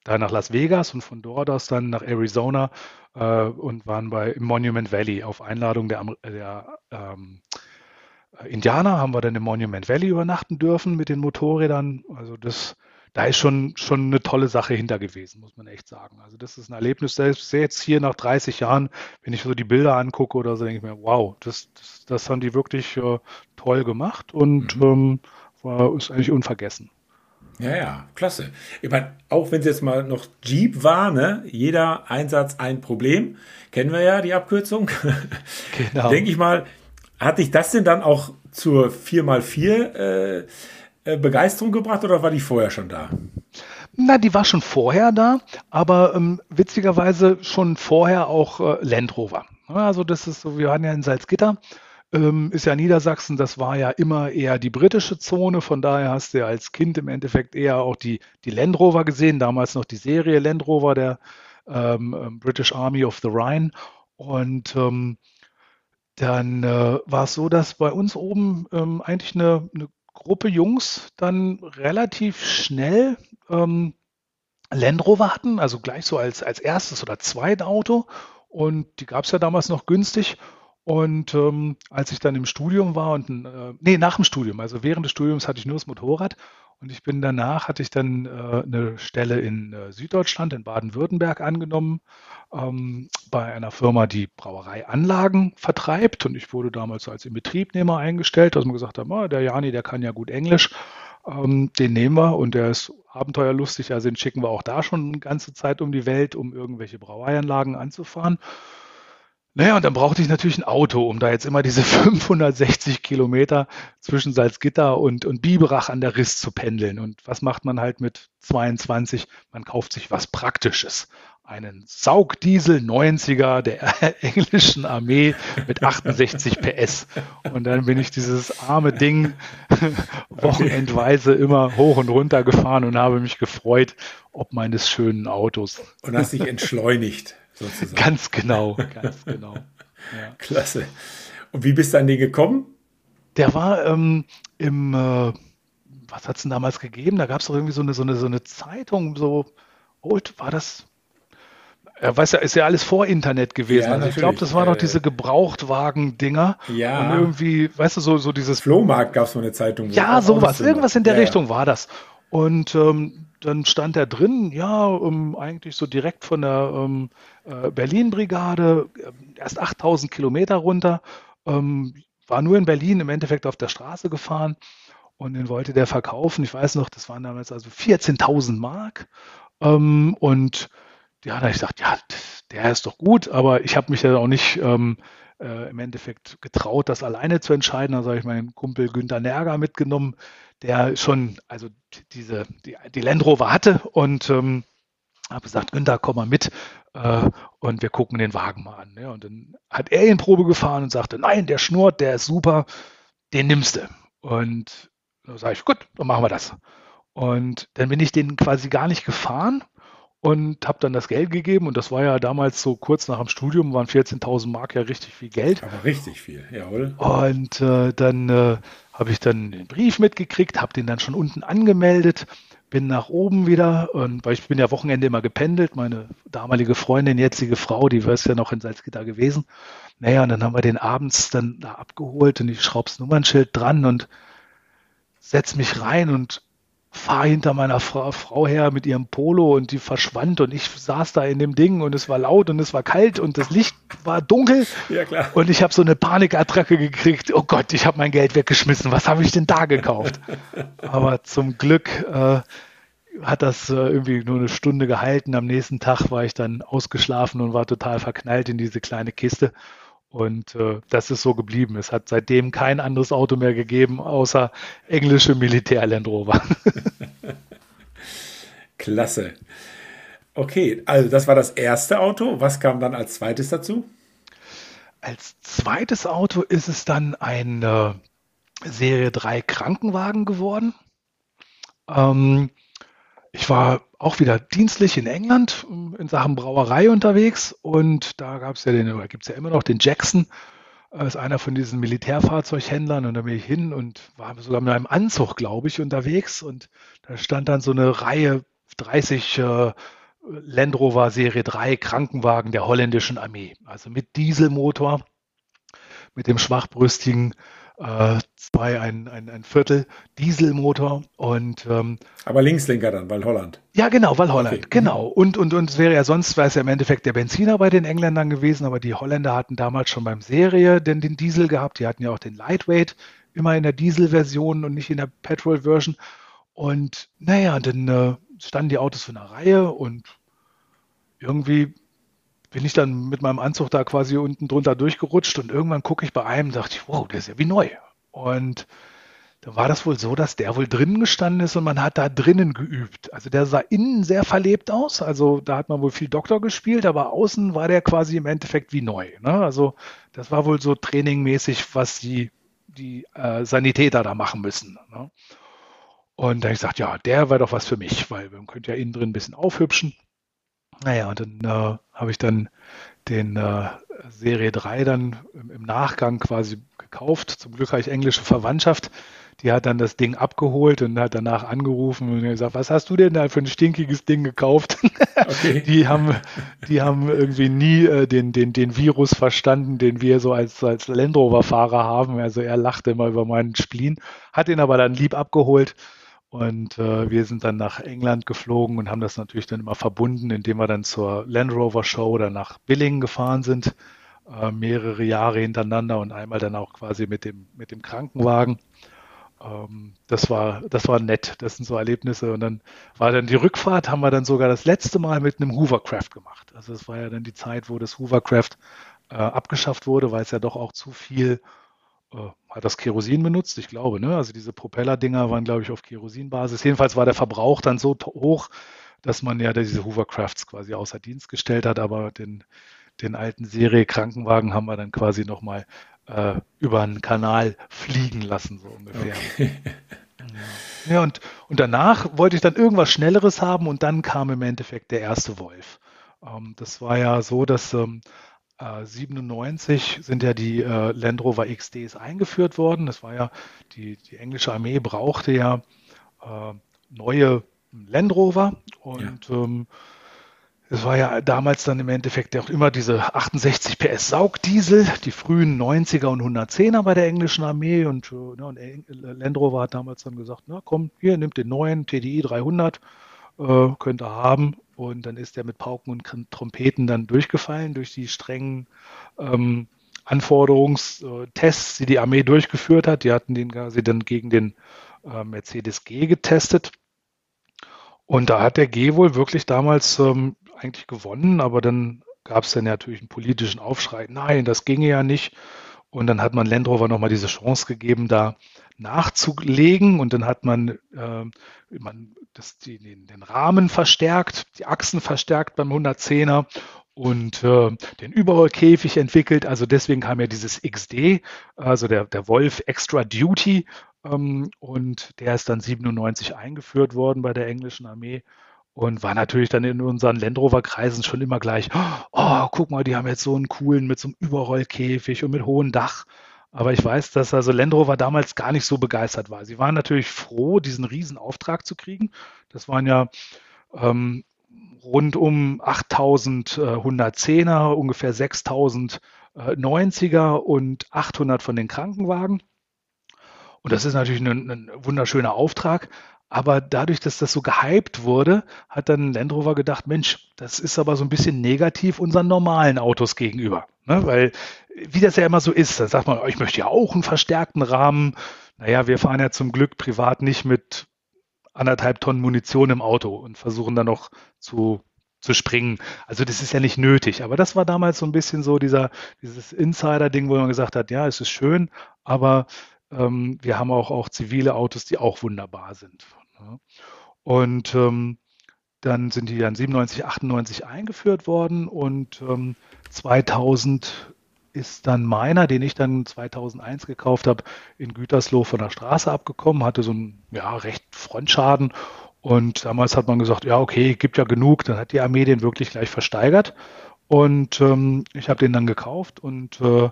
äh, nach Las Vegas und von dort aus dann nach Arizona äh, und waren bei Monument Valley auf Einladung der, der ähm, Indianer haben wir dann im Monument Valley übernachten dürfen mit den Motorrädern. Also das, da ist schon, schon eine tolle Sache hinter gewesen, muss man echt sagen. Also das ist ein Erlebnis, selbst jetzt hier nach 30 Jahren, wenn ich so die Bilder angucke oder so, denke ich mir, wow, das, das, das haben die wirklich äh, toll gemacht und mhm. ähm, war, ist eigentlich unvergessen. Ja, ja, klasse. Ich meine, auch wenn es jetzt mal noch Jeep war, ne, jeder Einsatz ein Problem, kennen wir ja die Abkürzung. Genau. Denke ich mal, hat dich das denn dann auch zur 4x4 äh, äh, Begeisterung gebracht oder war die vorher schon da? Na, die war schon vorher da, aber ähm, witzigerweise schon vorher auch äh, Land Rover. Also das ist so, wir waren ja in Salzgitter ähm, ist ja Niedersachsen, das war ja immer eher die britische Zone, von daher hast du ja als Kind im Endeffekt eher auch die, die Land Rover gesehen, damals noch die Serie Land Rover der ähm, ähm British Army of the Rhine. Und ähm, dann äh, war es so, dass bei uns oben ähm, eigentlich eine, eine, Gruppe Jungs dann relativ schnell ähm, Land Rover hatten, also gleich so als, als erstes oder zweites Auto. Und die gab es ja damals noch günstig. Und ähm, als ich dann im Studium war und äh, nee, nach dem Studium, also während des Studiums hatte ich nur das Motorrad und ich bin danach, hatte ich dann äh, eine Stelle in äh, Süddeutschland, in Baden-Württemberg angenommen, ähm, bei einer Firma, die Brauereianlagen vertreibt. Und ich wurde damals als Inbetriebnehmer eingestellt, dass man gesagt hat, oh, der Jani, der kann ja gut Englisch, ähm, den nehmen wir und der ist abenteuerlustig, also den schicken wir auch da schon eine ganze Zeit um die Welt, um irgendwelche Brauereianlagen anzufahren. Naja, und dann brauchte ich natürlich ein Auto, um da jetzt immer diese 560 Kilometer zwischen Salzgitter und, und Biberach an der Riss zu pendeln. Und was macht man halt mit 22? Man kauft sich was Praktisches. Einen Saugdiesel 90er der englischen Armee mit 68 PS. Und dann bin ich dieses arme Ding wochenendweise immer hoch und runter gefahren und habe mich gefreut, ob meines schönen Autos. Und hast dich entschleunigt sozusagen. Ganz genau, ganz genau. Ja. Klasse. Und wie bist du an den gekommen? der war ähm, im, äh, was hat es denn damals gegeben? Da gab es doch irgendwie so eine, so, eine, so eine Zeitung, so Old, war das? Er weiß ja, ist ja alles vor Internet gewesen. Ja, also ich glaube, das waren noch äh, diese Gebrauchtwagen-Dinger. Ja. Und irgendwie, weißt du, so, so dieses. Flohmarkt gab es so eine Zeitung. Ja, sowas. Irgendwas in der ja, Richtung war das. Und ähm, dann stand er drin, ja, um, eigentlich so direkt von der ähm, äh, Berlin-Brigade, äh, erst 8000 Kilometer runter, ähm, war nur in Berlin im Endeffekt auf der Straße gefahren und den wollte der verkaufen. Ich weiß noch, das waren damals also 14.000 Mark. Ähm, und ja, da ich gesagt, ja, der ist doch gut, aber ich habe mich ja auch nicht ähm, äh, im Endeffekt getraut, das alleine zu entscheiden. Da habe ich meinen Kumpel Günter Nerger mitgenommen, der schon also diese die, die Land Rover hatte und ähm, habe gesagt, Günther, komm mal mit äh, und wir gucken den Wagen mal an. Ja, und dann hat er in Probe gefahren und sagte, nein, der schnurrt, der ist super, den nimmst du. Und da sage ich, gut, dann machen wir das. Und dann bin ich den quasi gar nicht gefahren und habe dann das Geld gegeben. Und das war ja damals so kurz nach dem Studium, waren 14.000 Mark ja richtig viel Geld. Aber richtig viel, jawohl. Und äh, dann äh, habe ich dann den Brief mitgekriegt, habe den dann schon unten angemeldet, bin nach oben wieder, und, weil ich bin ja Wochenende immer gependelt. Meine damalige Freundin, jetzige Frau, die war ja noch in Salzgitter gewesen. Naja, und dann haben wir den abends dann da abgeholt und ich schraub's Nummernschild dran und setz mich rein und fahre hinter meiner Frau, Frau, her mit ihrem Polo und die verschwand und ich saß da in dem Ding und es war laut und es war kalt und das Licht war dunkel ja, klar. und ich habe so eine Panikattacke gekriegt. Oh Gott, ich habe mein Geld weggeschmissen. Was habe ich denn da gekauft? Aber zum Glück äh, hat das äh, irgendwie nur eine Stunde gehalten. Am nächsten Tag war ich dann ausgeschlafen und war total verknallt in diese kleine Kiste und äh, das ist so geblieben. Es hat seitdem kein anderes Auto mehr gegeben, außer englische Militär-Land Rover. Klasse. Okay, also das war das erste Auto. Was kam dann als zweites dazu? Als zweites Auto ist es dann ein äh, Serie 3 Krankenwagen geworden. Ähm, ich war auch wieder dienstlich in England ähm, in Sachen Brauerei unterwegs und da gab es ja den, oder gibt es ja immer noch den Jackson, äh, ist einer von diesen Militärfahrzeughändlern und da bin ich hin und war sogar mit einem Anzug, glaube ich, unterwegs und da stand dann so eine Reihe 30 äh, Land Rover Serie 3 Krankenwagen der holländischen Armee, also mit Dieselmotor, mit dem schwachbrüstigen äh, zwei, ein, ein, ein Viertel Dieselmotor und ähm, aber Linkslenker dann, weil Holland. Ja, genau, weil Holland, okay. genau. Und, und, und es wäre ja sonst, wäre es ja im Endeffekt der Benziner bei den Engländern gewesen, aber die Holländer hatten damals schon beim Serie den, den Diesel gehabt, die hatten ja auch den Lightweight immer in der Diesel-Version und nicht in der Petrol-Version. Und naja, dann äh, standen die Autos in einer Reihe und irgendwie bin ich dann mit meinem Anzug da quasi unten drunter durchgerutscht und irgendwann gucke ich bei einem und dachte ich, wow, der ist ja wie neu. Und da war das wohl so, dass der wohl drinnen gestanden ist und man hat da drinnen geübt. Also der sah innen sehr verlebt aus. Also da hat man wohl viel Doktor gespielt, aber außen war der quasi im Endeffekt wie neu. Ne? Also das war wohl so trainingmäßig, was die, die äh, Sanitäter da machen müssen. Ne? Und da habe ich gesagt, ja, der war doch was für mich, weil man könnte ja innen drin ein bisschen aufhübschen. Naja, und dann äh, habe ich dann den äh, Serie 3 dann im, im, Nachgang quasi gekauft. Zum Glück habe ich englische Verwandtschaft. Die hat dann das Ding abgeholt und hat danach angerufen und gesagt, was hast du denn da für ein stinkiges Ding gekauft? Okay. die, haben, die haben irgendwie nie äh, den, den, den Virus verstanden, den wir so als, als Land Rover-Fahrer haben. Also er lachte immer über meinen Spleen, hat ihn aber dann lieb abgeholt und äh, wir sind dann nach England geflogen und haben das natürlich dann immer verbunden, indem wir dann zur Land Rover Show oder nach Billingen gefahren sind, äh, mehrere Jahre hintereinander und einmal dann auch quasi mit dem, mit dem Krankenwagen. Ähm, das war, das war nett. Das sind so Erlebnisse. Und dann war dann die Rückfahrt, haben wir dann sogar das letzte Mal mit einem Hoovercraft gemacht. Also es war ja dann die Zeit, wo das Hoovercraft äh, abgeschafft wurde, weil es ja doch auch zu viel hat das Kerosin benutzt? Ich glaube, ne? Also diese Propellerdinger waren, glaube ich, auf Kerosinbasis. Jedenfalls war der Verbrauch dann so hoch, dass man ja diese Hoovercrafts quasi außer Dienst gestellt hat, aber den, den alten Serie-Krankenwagen haben wir dann quasi nochmal äh, über einen Kanal fliegen lassen, so ungefähr. Okay. Ja, und, und danach wollte ich dann irgendwas Schnelleres haben und dann kam im Endeffekt der erste Wolf. Ähm, das war ja so, dass ähm, äh, 97 sind ja die äh, Land Rover XDs eingeführt worden. Das war ja, die, die englische Armee brauchte ja äh, neue Land Rover und ja. ähm, es war ja damals dann im Endeffekt auch immer diese 68 PS Saugdiesel, die frühen 90er und 110er bei der englischen Armee und, äh, ne, und Land Rover hat damals dann gesagt, na komm, hier nimmt den neuen TDI 300, äh, könnt ihr haben und dann ist er mit Pauken und Trompeten dann durchgefallen durch die strengen ähm, Anforderungstests, die die Armee durchgeführt hat. Die hatten den quasi dann gegen den äh, Mercedes G getestet. Und da hat der G wohl wirklich damals ähm, eigentlich gewonnen, aber dann gab es dann natürlich einen politischen Aufschrei. Nein, das ginge ja nicht. Und dann hat man Land Rover nochmal diese Chance gegeben, da nachzulegen. Und dann hat man, äh, man das, die, den, den, Rahmen verstärkt, die Achsen verstärkt beim 110er und äh, den Überrollkäfig entwickelt. Also deswegen kam ja dieses XD, also der, der Wolf Extra Duty. Ähm, und der ist dann 97 eingeführt worden bei der englischen Armee und war natürlich dann in unseren Land Rover-Kreisen schon immer gleich, oh, guck mal, die haben jetzt so einen coolen mit so einem Überrollkäfig und mit hohem Dach. Aber ich weiß, dass also Land Rover damals gar nicht so begeistert war. Sie waren natürlich froh, diesen Riesenauftrag zu kriegen. Das waren ja ähm, rund um 8000 äh, 110er, ungefähr 6000 äh, 90er und 800 von den Krankenwagen. Und das ist natürlich ein, ein wunderschöner Auftrag. Aber dadurch, dass das so gehypt wurde, hat dann Land Rover gedacht, Mensch, das ist aber so ein bisschen negativ unseren normalen Autos gegenüber. Ne? Weil, wie das ja immer so ist, dann sagt man, ich möchte ja auch einen verstärkten Rahmen. Naja, wir fahren ja zum Glück privat nicht mit anderthalb Tonnen Munition im Auto und versuchen dann noch zu, zu springen. Also das ist ja nicht nötig. Aber das war damals so ein bisschen so dieser, dieses Insider-Ding, wo man gesagt hat, ja, es ist schön, aber ähm, wir haben auch, auch zivile Autos, die auch wunderbar sind. Und ähm, dann sind die dann 97, 98 eingeführt worden und ähm, 2000 ist dann meiner, den ich dann 2001 gekauft habe, in Gütersloh von der Straße abgekommen, hatte so einen ja, recht Frontschaden. Und damals hat man gesagt, ja okay, gibt ja genug, dann hat die Armee den wirklich gleich versteigert. Und ähm, ich habe den dann gekauft und äh,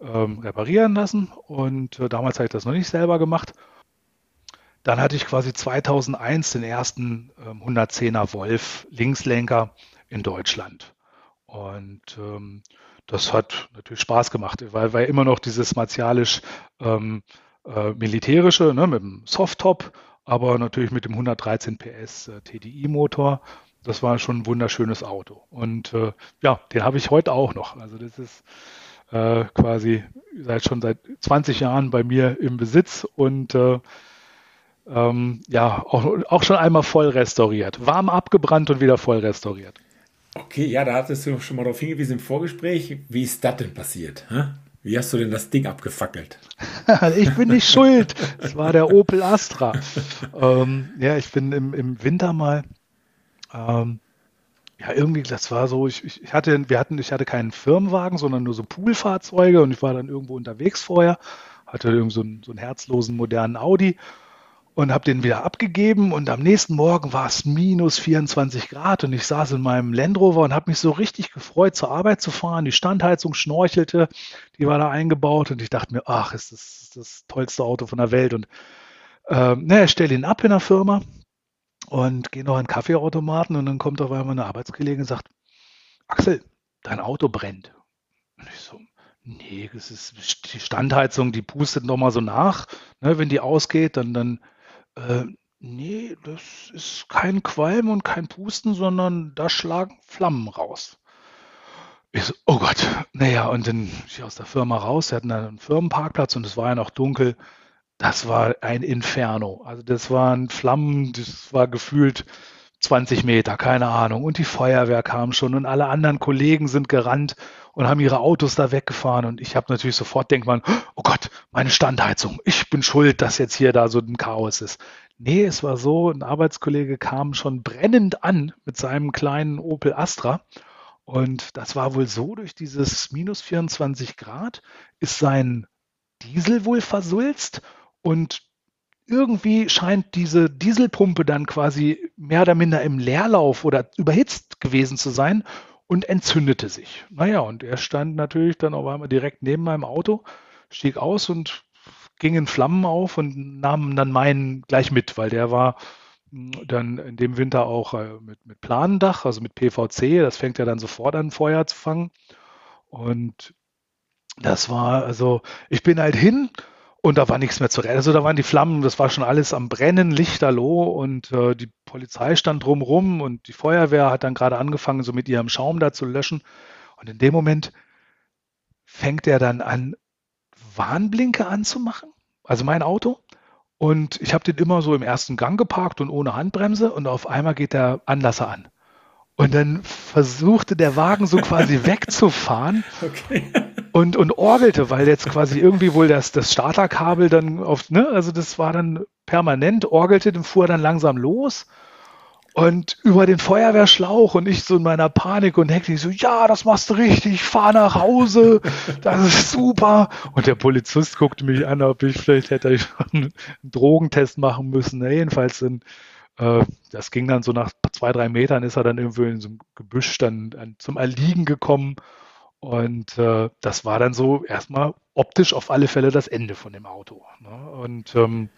ähm, reparieren lassen. Und äh, damals habe ich das noch nicht selber gemacht dann hatte ich quasi 2001 den ersten ähm, 110er Wolf Linkslenker in Deutschland. Und ähm, das hat natürlich Spaß gemacht, weil, weil immer noch dieses martialisch ähm, äh, militärische ne, mit dem Softtop, aber natürlich mit dem 113 PS äh, TDI-Motor. Das war schon ein wunderschönes Auto. Und äh, ja, den habe ich heute auch noch. Also das ist äh, quasi seit schon seit 20 Jahren bei mir im Besitz und äh, ähm, ja, auch, auch schon einmal voll restauriert. Warm abgebrannt und wieder voll restauriert. Okay, ja, da hattest du schon mal darauf hingewiesen im Vorgespräch. Wie ist das denn passiert? Hä? Wie hast du denn das Ding abgefackelt? ich bin nicht schuld. Es war der Opel Astra. ähm, ja, ich bin im, im Winter mal. Ähm, ja, irgendwie, das war so, ich, ich hatte, wir hatten, ich hatte keinen Firmenwagen, sondern nur so Poolfahrzeuge und ich war dann irgendwo unterwegs vorher, hatte irgendwie so einen, so einen herzlosen modernen Audi und habe den wieder abgegeben und am nächsten Morgen war es minus 24 Grad und ich saß in meinem Land Rover und habe mich so richtig gefreut, zur Arbeit zu fahren. Die Standheizung schnorchelte, die war da eingebaut und ich dachte mir, ach, ist das das tollste Auto von der Welt und äh, naja, stelle ihn ab in der Firma und gehe noch in den Kaffeeautomaten und dann kommt auf einmal eine Arbeitskollegin und sagt, Axel, dein Auto brennt. Und ich so, nee, das ist die Standheizung, die pustet noch mal so nach. Ne, wenn die ausgeht, dann, dann äh, nee, das ist kein Qualm und kein Pusten, sondern da schlagen Flammen raus. Ich so, oh Gott, naja, und dann ich aus der Firma raus, wir hatten dann einen Firmenparkplatz und es war ja noch dunkel. Das war ein Inferno. Also das waren Flammen, das war gefühlt 20 Meter, keine Ahnung. Und die Feuerwehr kam schon und alle anderen Kollegen sind gerannt und haben ihre Autos da weggefahren. Und ich habe natürlich sofort denkt man, oh Gott, meine Standheizung, ich bin schuld, dass jetzt hier da so ein Chaos ist. Nee, es war so, ein Arbeitskollege kam schon brennend an mit seinem kleinen Opel Astra. Und das war wohl so, durch dieses minus 24 Grad ist sein Diesel wohl versulzt und irgendwie scheint diese Dieselpumpe dann quasi mehr oder minder im Leerlauf oder überhitzt gewesen zu sein und entzündete sich. Naja, und er stand natürlich dann auf einmal direkt neben meinem Auto, stieg aus und ging in Flammen auf und nahm dann meinen gleich mit, weil der war hm, dann in dem Winter auch äh, mit, mit Planendach, also mit PVC. Das fängt ja dann sofort an, Feuer zu fangen. Und das war, also ich bin halt hin und da war nichts mehr zu retten. Also da waren die Flammen, das war schon alles am Brennen, lichterloh und äh, die Polizei stand drumrum und die Feuerwehr hat dann gerade angefangen, so mit ihrem Schaum da zu löschen. Und in dem Moment fängt er dann an, Warnblinker anzumachen, also mein Auto. Und ich habe den immer so im ersten Gang geparkt und ohne Handbremse und auf einmal geht der Anlasser an. Und dann versuchte der Wagen so quasi wegzufahren okay. Und, und orgelte, weil jetzt quasi irgendwie wohl das, das Starterkabel dann auf, ne, also das war dann permanent, orgelte, dann fuhr dann langsam los und über den Feuerwehrschlauch und ich so in meiner Panik und Hektik so, ja, das machst du richtig, fahr nach Hause, das ist super. Und der Polizist guckte mich an, ob ich vielleicht hätte ich einen Drogentest machen müssen. Ja, jedenfalls sind, äh, das ging dann so nach zwei, drei Metern ist er dann irgendwo in so einem Gebüsch dann zum Erliegen gekommen. Und äh, das war dann so erstmal optisch auf alle Fälle das Ende von dem Auto. Ne? Und ähm,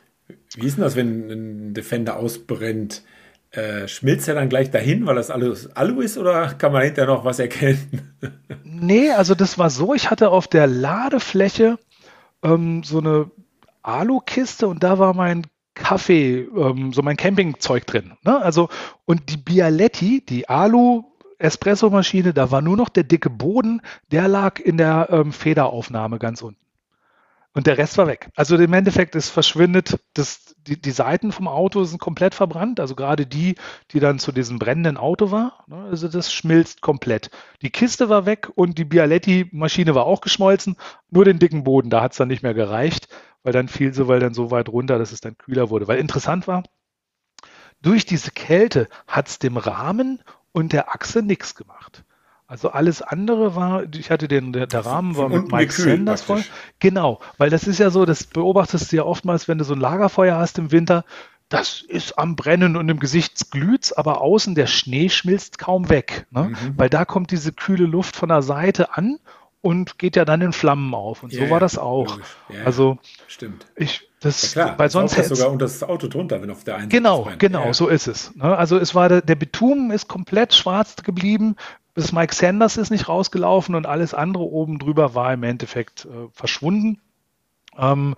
wie ist denn das, wenn ein Defender ausbrennt? Äh, schmilzt er dann gleich dahin, weil das alles Alu ist oder kann man hinterher noch was erkennen? nee, also das war so, ich hatte auf der Ladefläche ähm, so eine Alu-Kiste und da war mein Kaffee, ähm, so mein Campingzeug drin. Ne? Also, und die Bialetti, die Alu Espresso-Maschine, da war nur noch der dicke Boden, der lag in der ähm, Federaufnahme ganz unten und der Rest war weg. Also im Endeffekt, es verschwindet, das, die, die Seiten vom Auto sind komplett verbrannt, also gerade die, die dann zu diesem brennenden Auto war, ne, also das schmilzt komplett. Die Kiste war weg und die Bialetti-Maschine war auch geschmolzen, nur den dicken Boden, da hat es dann nicht mehr gereicht, weil dann fiel sie, weil dann so weit runter, dass es dann kühler wurde. Weil interessant war, durch diese Kälte hat es dem Rahmen und der Achse nichts gemacht. Also alles andere war, ich hatte den, der, der Rahmen war mit Mike Sanders voll. Genau, weil das ist ja so, das beobachtest du ja oftmals, wenn du so ein Lagerfeuer hast im Winter, das ist am Brennen und im Gesicht glüht's, aber außen der Schnee schmilzt kaum weg, ne? Mhm. weil da kommt diese kühle Luft von der Seite an und geht ja dann in Flammen auf. Und so ja, war das auch. Ja, also stimmt. Ich, das, ja, klar, weil sonst hätte sogar unter das Auto drunter, wenn auf der einen Genau, Seite genau, so ist es. Ne? Also es war der, der Bitumen ist komplett schwarz geblieben bis Mike Sanders ist nicht rausgelaufen und alles andere oben drüber war im Endeffekt äh, verschwunden. Ähm,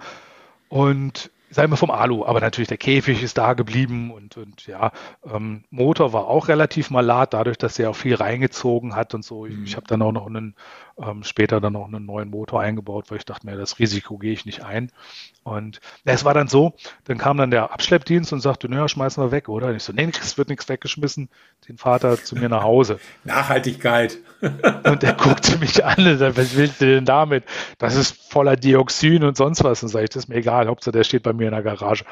und sagen wir vom Alu, aber natürlich der Käfig ist da geblieben und, und ja, ähm, Motor war auch relativ malat, dadurch, dass er auch viel reingezogen hat und so. Ich, mhm. ich habe dann auch noch einen, ähm, später dann noch einen neuen Motor eingebaut, weil ich dachte mir, das Risiko gehe ich nicht ein. Und ja, es war dann so, dann kam dann der Abschleppdienst und sagte, naja, schmeißen wir weg, oder? Und ich so, nee, es wird nichts weggeschmissen, den Vater zu mir nach Hause. Nachhaltigkeit. und er guckte mich an und sagte, was willst du denn damit? Das ist voller Dioxin und sonst was. Und sage ich, das ist mir egal, Hauptsache der steht bei mir in der Garage.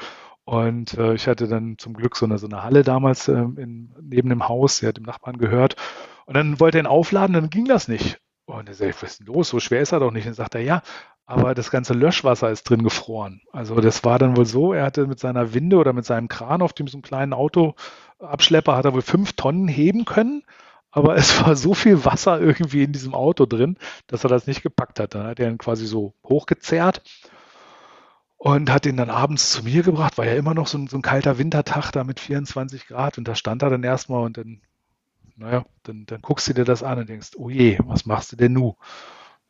Und äh, ich hatte dann zum Glück so eine, so eine Halle damals äh, in, neben dem Haus, der hat dem Nachbarn gehört. Und dann wollte er ihn aufladen, dann ging das nicht. Und er sagt, was ist denn los? So schwer ist er doch nicht. Und dann sagt er, ja, aber das ganze Löschwasser ist drin gefroren. Also das war dann wohl so, er hatte mit seiner Winde oder mit seinem Kran auf dem so einen kleinen Autoabschlepper, hat er wohl fünf Tonnen heben können. Aber es war so viel Wasser irgendwie in diesem Auto drin, dass er das nicht gepackt hat. Dann hat er ihn quasi so hochgezerrt und hat ihn dann abends zu mir gebracht. War ja immer noch so ein, so ein kalter Wintertag da mit 24 Grad. Und da stand er dann erstmal und dann, naja, dann, dann guckst du dir das an und denkst, oh je, was machst du denn nu?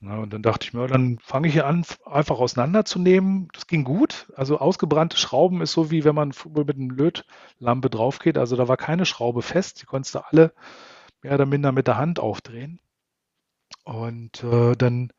Na, und dann dachte ich mir, dann fange ich hier an, einfach auseinanderzunehmen. Das ging gut. Also ausgebrannte Schrauben ist so wie wenn man mit einer Lötlampe drauf geht. Also da war keine Schraube fest. Die konntest du alle mehr oder minder mit der Hand aufdrehen. Und äh, dann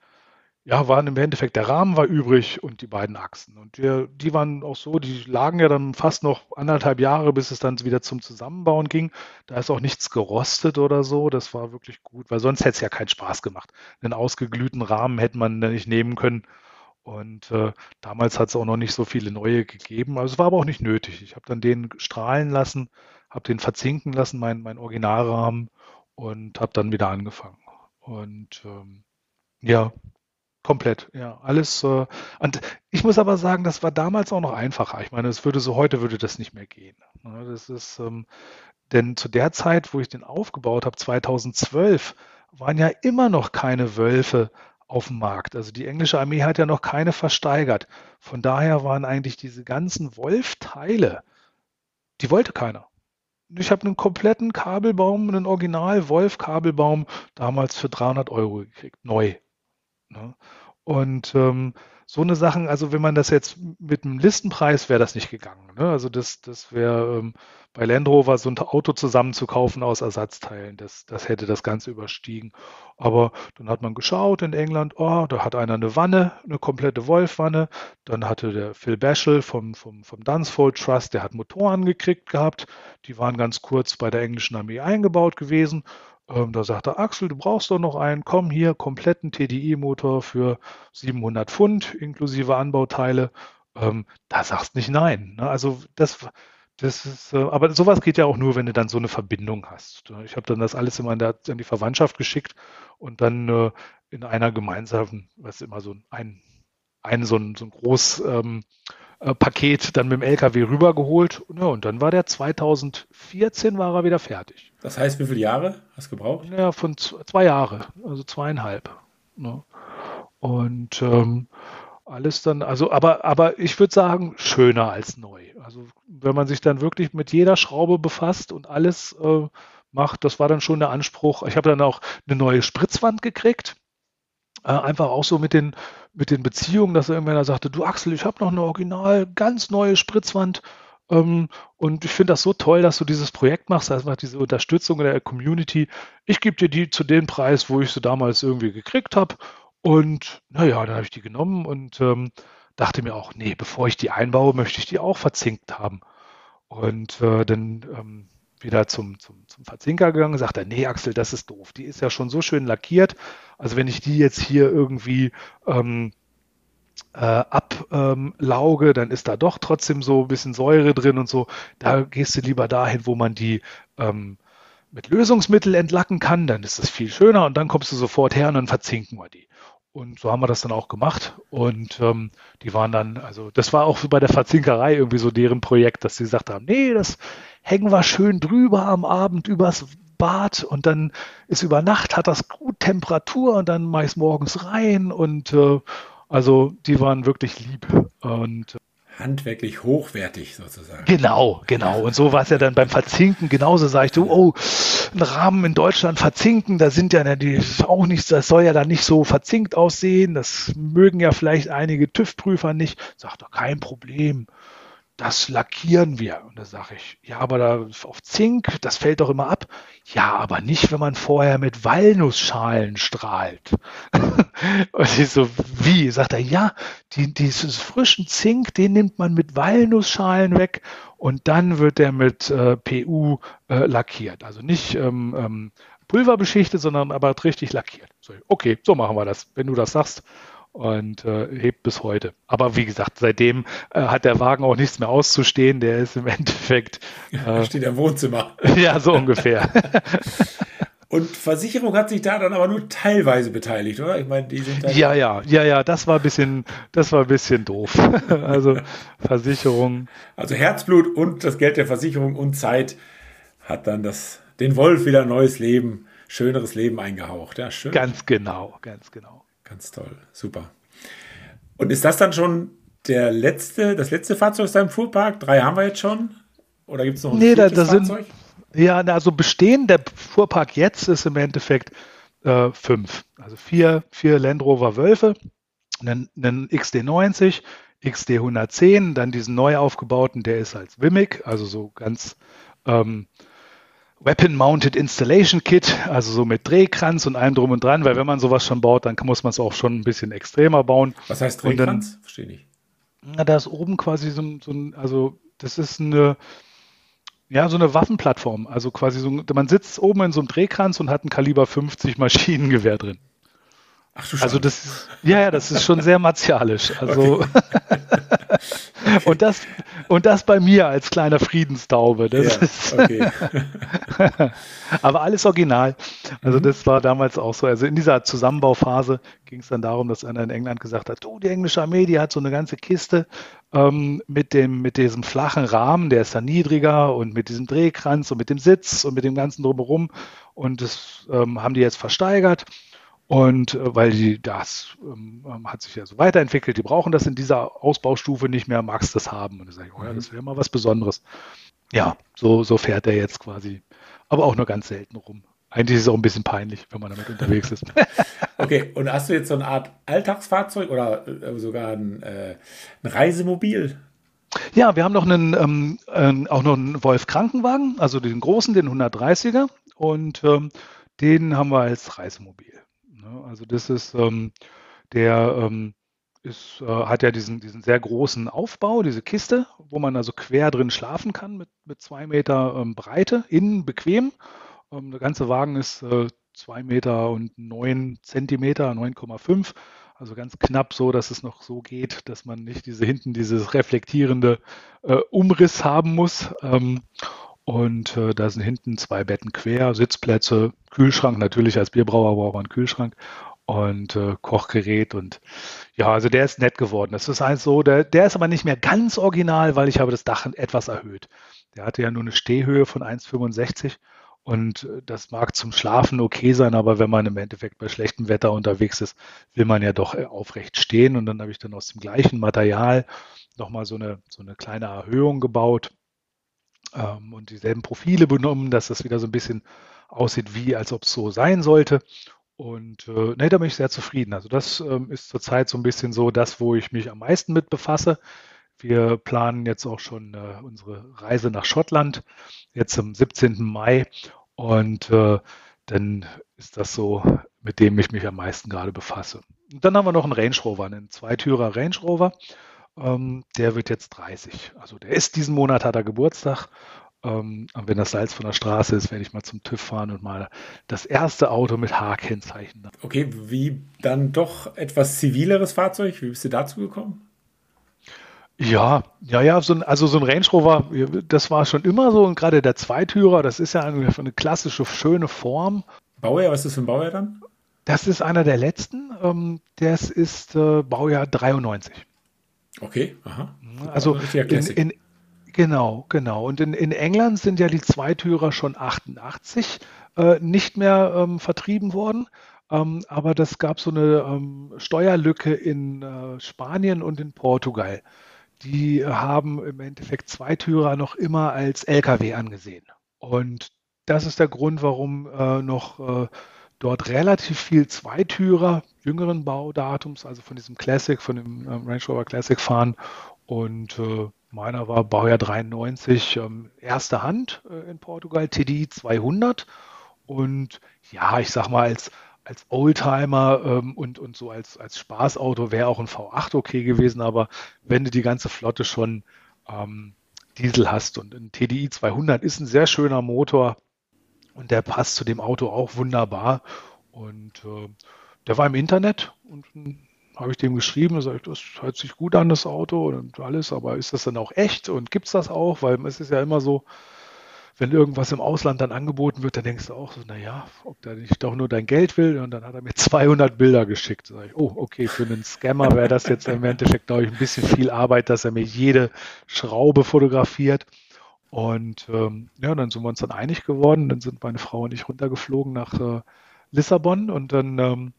ja, waren im Endeffekt, der Rahmen war übrig und die beiden Achsen. Und die, die waren auch so, die lagen ja dann fast noch anderthalb Jahre, bis es dann wieder zum Zusammenbauen ging. Da ist auch nichts gerostet oder so. Das war wirklich gut, weil sonst hätte es ja keinen Spaß gemacht. Einen ausgeglühten Rahmen hätte man nicht nehmen können. Und äh, damals hat es auch noch nicht so viele neue gegeben. Also es war aber auch nicht nötig. Ich habe dann den strahlen lassen, habe den verzinken lassen, mein, mein Originalrahmen, und habe dann wieder angefangen. Und ähm, ja, Komplett, ja. Alles. Äh, und ich muss aber sagen, das war damals auch noch einfacher. Ich meine, es würde so heute würde das nicht mehr gehen. Ne? Das ist, ähm, Denn zu der Zeit, wo ich den aufgebaut habe, 2012, waren ja immer noch keine Wölfe auf dem Markt. Also die englische Armee hat ja noch keine versteigert. Von daher waren eigentlich diese ganzen Wolf-Teile, die wollte keiner. Ich habe einen kompletten Kabelbaum, einen Original-Wolf-Kabelbaum damals für 300 Euro gekriegt, neu. Ne? Und ähm, so eine Sachen, also wenn man das jetzt mit einem Listenpreis wäre das nicht gegangen. Ne? Also das, das wäre ähm, bei Land Rover so ein Auto zusammenzukaufen aus Ersatzteilen, das, das hätte das Ganze überstiegen. Aber dann hat man geschaut in England, oh, da hat einer eine Wanne, eine komplette Wolf-Wanne. Dann hatte der Phil Bashel vom, vom, vom Dunsfold Trust, der hat Motoren gekriegt gehabt. Die waren ganz kurz bei der englischen Armee eingebaut gewesen. Ähm, da sagte Axel, du brauchst doch noch einen, komm hier, kompletten TDI-Motor für 700 Pfund inklusive Anbauteile. Ähm, da sagst nicht nein. Ne? Also das, das ist, äh, aber sowas geht ja auch nur, wenn du dann so eine Verbindung hast. Ich habe dann das alles immer an die Verwandtschaft geschickt und dann äh, in einer gemeinsamen, was immer so ein, ein so ein, so ein groß ähm, äh, Paket dann mit dem LKW rübergeholt. Ja, und dann war der 2014 war er wieder fertig. Das heißt, wie viele Jahre hast du gebraucht? Ja, von zwei Jahre, also zweieinhalb. Ne? Und ähm, alles dann, also, aber, aber ich würde sagen, schöner als neu. Also, wenn man sich dann wirklich mit jeder Schraube befasst und alles äh, macht, das war dann schon der Anspruch. Ich habe dann auch eine neue Spritzwand gekriegt. Äh, einfach auch so mit den, mit den Beziehungen, dass irgendwer sagte, du Axel, ich habe noch eine original ganz neue Spritzwand. Ähm, und ich finde das so toll, dass du dieses Projekt machst, also diese Unterstützung der Community. Ich gebe dir die zu dem Preis, wo ich sie damals irgendwie gekriegt habe. Und naja, dann habe ich die genommen und ähm, dachte mir auch, nee, bevor ich die einbaue, möchte ich die auch verzinkt haben. Und äh, dann ähm, wieder zum, zum, zum Verzinker gegangen, sagt er, nee, Axel, das ist doof. Die ist ja schon so schön lackiert. Also wenn ich die jetzt hier irgendwie ähm, äh, ablauge, ähm, dann ist da doch trotzdem so ein bisschen Säure drin und so. Da gehst du lieber dahin, wo man die ähm, mit Lösungsmittel entlacken kann, dann ist das viel schöner und dann kommst du sofort her und dann verzinken wir die. Und so haben wir das dann auch gemacht. Und ähm, die waren dann, also das war auch bei der Verzinkerei irgendwie so deren Projekt, dass sie gesagt haben, nee, das hängen wir schön drüber am Abend übers Bad und dann ist über Nacht, hat das gut Temperatur und dann mache ich es morgens rein und äh, also die waren wirklich lieb. Und handwerklich hochwertig sozusagen. Genau, genau. Und so war es ja dann beim Verzinken genauso. Sag ich, du, oh, ein Rahmen in Deutschland verzinken, da sind ja die auch nicht, das soll ja dann nicht so verzinkt aussehen. Das mögen ja vielleicht einige TÜV-Prüfer nicht. Sag doch, kein Problem das lackieren wir. Und da sage ich, ja, aber da auf Zink, das fällt doch immer ab. Ja, aber nicht, wenn man vorher mit Walnussschalen strahlt. und ich so, wie? Sagt er, ja, die, dieses frischen Zink, den nimmt man mit Walnussschalen weg und dann wird der mit äh, PU äh, lackiert. Also nicht ähm, ähm, pulverbeschichtet, sondern aber richtig lackiert. So, okay, so machen wir das, wenn du das sagst und äh, hebt bis heute. Aber wie gesagt, seitdem äh, hat der Wagen auch nichts mehr auszustehen. Der ist im Endeffekt. Äh, Steht im Wohnzimmer. ja, so ungefähr. Und Versicherung hat sich da dann aber nur teilweise beteiligt, oder? Ich meine, die sind dann Ja, ja, ja, ja, das war ein bisschen, das war ein bisschen doof. also Versicherung. Also Herzblut und das Geld der Versicherung und Zeit hat dann das, den Wolf wieder ein neues Leben, schöneres Leben eingehaucht. Ja, schön. Ganz genau, ganz genau. Ganz toll, super. Und ist das dann schon der letzte, das letzte Fahrzeug aus deinem Fuhrpark? Drei haben wir jetzt schon? Oder gibt es noch ein nee, da, da? Sind, ja, also bestehen der Fuhrpark jetzt ist im Endeffekt äh, fünf. Also vier, vier Land Rover Wölfe, einen, einen XD90, XD 110, dann diesen neu aufgebauten, der ist als Wimmick, also so ganz ähm, Weapon-Mounted Installation Kit, also so mit Drehkranz und allem drum und dran, weil wenn man sowas schon baut, dann muss man es auch schon ein bisschen extremer bauen. Was heißt Drehkranz? Dann, Verstehe nicht. Na, da ist oben quasi so, so ein, also das ist eine, ja, so eine Waffenplattform. Also quasi so, man sitzt oben in so einem Drehkranz und hat ein Kaliber 50 Maschinengewehr drin. Ach du Also das, ja, ja, das ist schon sehr martialisch. Also, Und, das, und das bei mir als kleiner Friedenstaube. Das ja, ist okay. Aber alles original. Also mhm. das war damals auch so. Also in dieser Zusammenbauphase ging es dann darum, dass einer in England gesagt hat, du, die englische Armee, die hat so eine ganze Kiste ähm, mit, dem, mit diesem flachen Rahmen, der ist dann niedriger und mit diesem Drehkranz und mit dem Sitz und mit dem ganzen drumherum. Und das ähm, haben die jetzt versteigert. Und äh, weil die, das ähm, ähm, hat sich ja so weiterentwickelt, die brauchen das in dieser Ausbaustufe nicht mehr, magst das haben. Und dann sage ich, oh ja, das wäre mal was Besonderes. Ja, so, so fährt er jetzt quasi, aber auch nur ganz selten rum. Eigentlich ist es auch ein bisschen peinlich, wenn man damit unterwegs ist. okay, und hast du jetzt so eine Art Alltagsfahrzeug oder äh, sogar ein, äh, ein Reisemobil? Ja, wir haben noch einen, ähm, äh, auch noch einen Wolf Krankenwagen, also den großen, den 130er. Und ähm, den haben wir als Reisemobil. Ne? Also das ist, ähm, der ähm, ist, äh, hat ja diesen, diesen sehr großen Aufbau, diese Kiste, wo man also quer drin schlafen kann mit, mit zwei Meter ähm, Breite, innen bequem. Ähm, der ganze Wagen ist äh, zwei Meter und neun Zentimeter, 9,5. Also ganz knapp so, dass es noch so geht, dass man nicht diese hinten dieses reflektierende äh, Umriss haben muss. Ähm, und äh, da sind hinten zwei Betten quer, Sitzplätze, Kühlschrank. Natürlich als Bierbrauer braucht man einen Kühlschrank und äh, Kochgerät. Und ja, also der ist nett geworden. Das ist halt so, der, der ist aber nicht mehr ganz original, weil ich habe das Dach etwas erhöht. Der hatte ja nur eine Stehhöhe von 1,65 und äh, das mag zum Schlafen okay sein, aber wenn man im Endeffekt bei schlechtem Wetter unterwegs ist, will man ja doch äh, aufrecht stehen. Und dann habe ich dann aus dem gleichen Material nochmal so eine, so eine kleine Erhöhung gebaut ähm, und dieselben Profile benommen, dass das wieder so ein bisschen aussieht, wie als ob es so sein sollte. Und äh, nee, da bin ich sehr zufrieden. Also das ähm, ist zurzeit so ein bisschen so das, wo ich mich am meisten mit befasse. Wir planen jetzt auch schon äh, unsere Reise nach Schottland, jetzt am 17. Mai. Und äh, dann ist das so, mit dem ich mich am meisten gerade befasse. Und dann haben wir noch einen Range Rover, einen Zweitürer Range Rover. Ähm, der wird jetzt 30. Also der ist diesen Monat, hat er Geburtstag. Ähm, und wenn das Salz von der Straße ist, werde ich mal zum TÜV fahren und mal das erste Auto mit H-Kennzeichen. Okay, wie dann doch etwas zivileres Fahrzeug? Wie bist du dazu gekommen? Ja, ja, ja, so ein, also so ein Range Rover, das war schon immer so und gerade der Zweitürer, das ist ja eine, eine klassische, schöne Form. Baujahr, was ist das für ein Baujahr dann? Das ist einer der letzten, ähm, das ist äh, Baujahr 93. Okay, aha. Also in, in, genau, genau. Und in, in England sind ja die Zweitürer schon 88 äh, nicht mehr ähm, vertrieben worden. Ähm, aber das gab so eine ähm, Steuerlücke in äh, Spanien und in Portugal. Die haben im Endeffekt Zweitürer noch immer als LKW angesehen. Und das ist der Grund, warum äh, noch äh, dort relativ viel Zweitürer jüngeren Baudatums, also von diesem Classic, von dem ähm, Range Rover Classic fahren. Und äh, meiner war Baujahr 93, ähm, erste Hand äh, in Portugal, TDI 200. Und ja, ich sag mal, als, als Oldtimer ähm, und, und so als, als Spaßauto wäre auch ein V8 okay gewesen, aber wenn du die ganze Flotte schon ähm, Diesel hast und ein TDI 200 ist ein sehr schöner Motor, und der passt zu dem Auto auch wunderbar. Und äh, der war im Internet und habe ich dem geschrieben, da sage ich, das hört sich gut an, das Auto und alles, aber ist das dann auch echt und gibt es das auch? Weil es ist ja immer so, wenn irgendwas im Ausland dann angeboten wird, dann denkst du auch so, naja, ob der nicht doch nur dein Geld will. Und dann hat er mir 200 Bilder geschickt. Da sag ich, oh, okay, für einen Scammer wäre das jetzt im Endeffekt, glaube ich, ein bisschen viel Arbeit, dass er mir jede Schraube fotografiert. Und ähm, ja, dann sind wir uns dann einig geworden. Dann sind meine Frau und ich runtergeflogen nach äh, Lissabon und dann ähm,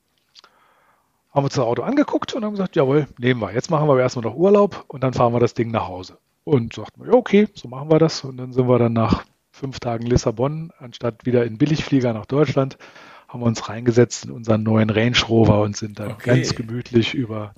haben wir uns das Auto angeguckt und haben gesagt, jawohl, nehmen wir. Jetzt machen wir erstmal noch Urlaub und dann fahren wir das Ding nach Hause. Und sagten wir, ja, okay, so machen wir das. Und dann sind wir dann nach fünf Tagen Lissabon, anstatt wieder in Billigflieger nach Deutschland, haben wir uns reingesetzt in unseren neuen Range Rover und sind dann okay. ganz gemütlich über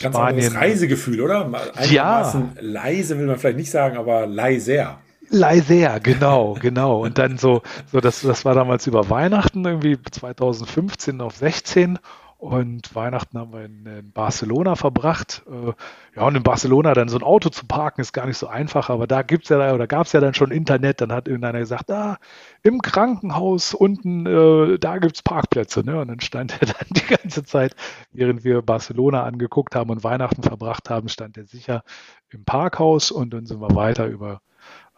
ganz Spanien. Ganz Reisegefühl, oder? Ja. Leise will man vielleicht nicht sagen, aber leiser. Leiser, genau, genau. Und dann so, so das, das war damals über Weihnachten, irgendwie 2015 auf 16. Und Weihnachten haben wir in, in Barcelona verbracht. Äh, ja, und in Barcelona dann so ein Auto zu parken, ist gar nicht so einfach, aber da gibt's ja oder gab es ja dann schon Internet. Dann hat irgendeiner gesagt, ah, im Krankenhaus unten, äh, da gibt's Parkplätze. Ne? Und dann stand er dann die ganze Zeit, während wir Barcelona angeguckt haben und Weihnachten verbracht haben, stand er sicher im Parkhaus und dann sind wir weiter über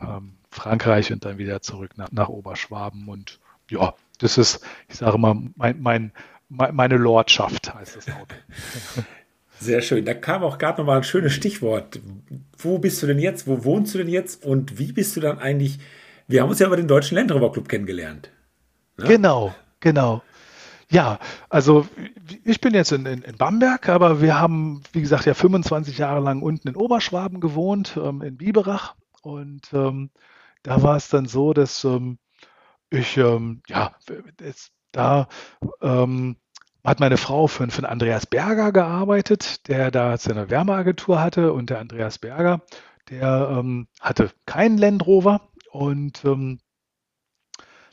ähm, Frankreich und dann wieder zurück nach, nach Oberschwaben. Und ja, das ist, ich sage mal, mein, mein meine Lordschaft heißt das Auto. Sehr schön. Da kam auch gerade nochmal ein schönes Stichwort. Wo bist du denn jetzt? Wo wohnst du denn jetzt? Und wie bist du dann eigentlich? Wir haben uns ja über den Deutschen Land Rover Club kennengelernt. Ne? Genau, genau. Ja, also ich bin jetzt in, in, in, Bamberg, aber wir haben, wie gesagt, ja 25 Jahre lang unten in Oberschwaben gewohnt, ähm, in Biberach. Und ähm, da war es dann so, dass ähm, ich, ähm, ja, es da ähm, hat meine Frau für, für Andreas Berger gearbeitet, der da seine Wärmeagentur hatte. Und der Andreas Berger, der ähm, hatte keinen Land Rover. Und ähm,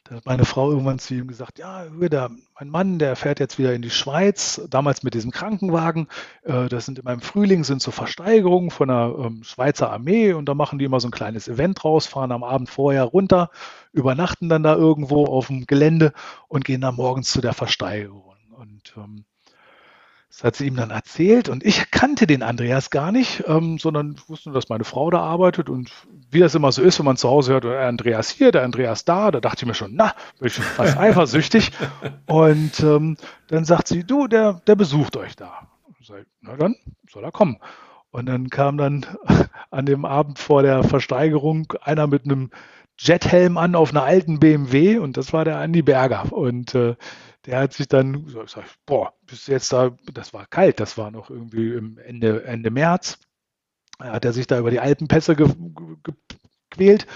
da hat meine Frau irgendwann zu ihm gesagt, ja, da, mein Mann, der fährt jetzt wieder in die Schweiz, damals mit diesem Krankenwagen. Äh, das sind immer im Frühling sind so Versteigerungen von der ähm, Schweizer Armee und da machen die immer so ein kleines Event raus, fahren am Abend vorher runter, übernachten dann da irgendwo auf dem Gelände und gehen dann morgens zu der Versteigerung. Und ähm, das hat sie ihm dann erzählt und ich kannte den Andreas gar nicht, ähm, sondern wusste nur, dass meine Frau da arbeitet und wie das immer so ist, wenn man zu Hause hört, der Andreas hier, der Andreas da, da dachte ich mir schon, na, bin ich schon fast eifersüchtig. Und ähm, dann sagt sie, du, der, der besucht euch da. Sag, na dann soll er kommen. Und dann kam dann an dem Abend vor der Versteigerung einer mit einem Jethelm an auf einer alten BMW und das war der Andi Berger. Und äh, der hat sich dann, sag, boah, bis jetzt da, das war kalt, das war noch irgendwie im Ende, Ende März, hat er sich da über die Alpenpässe ge, ge, gequält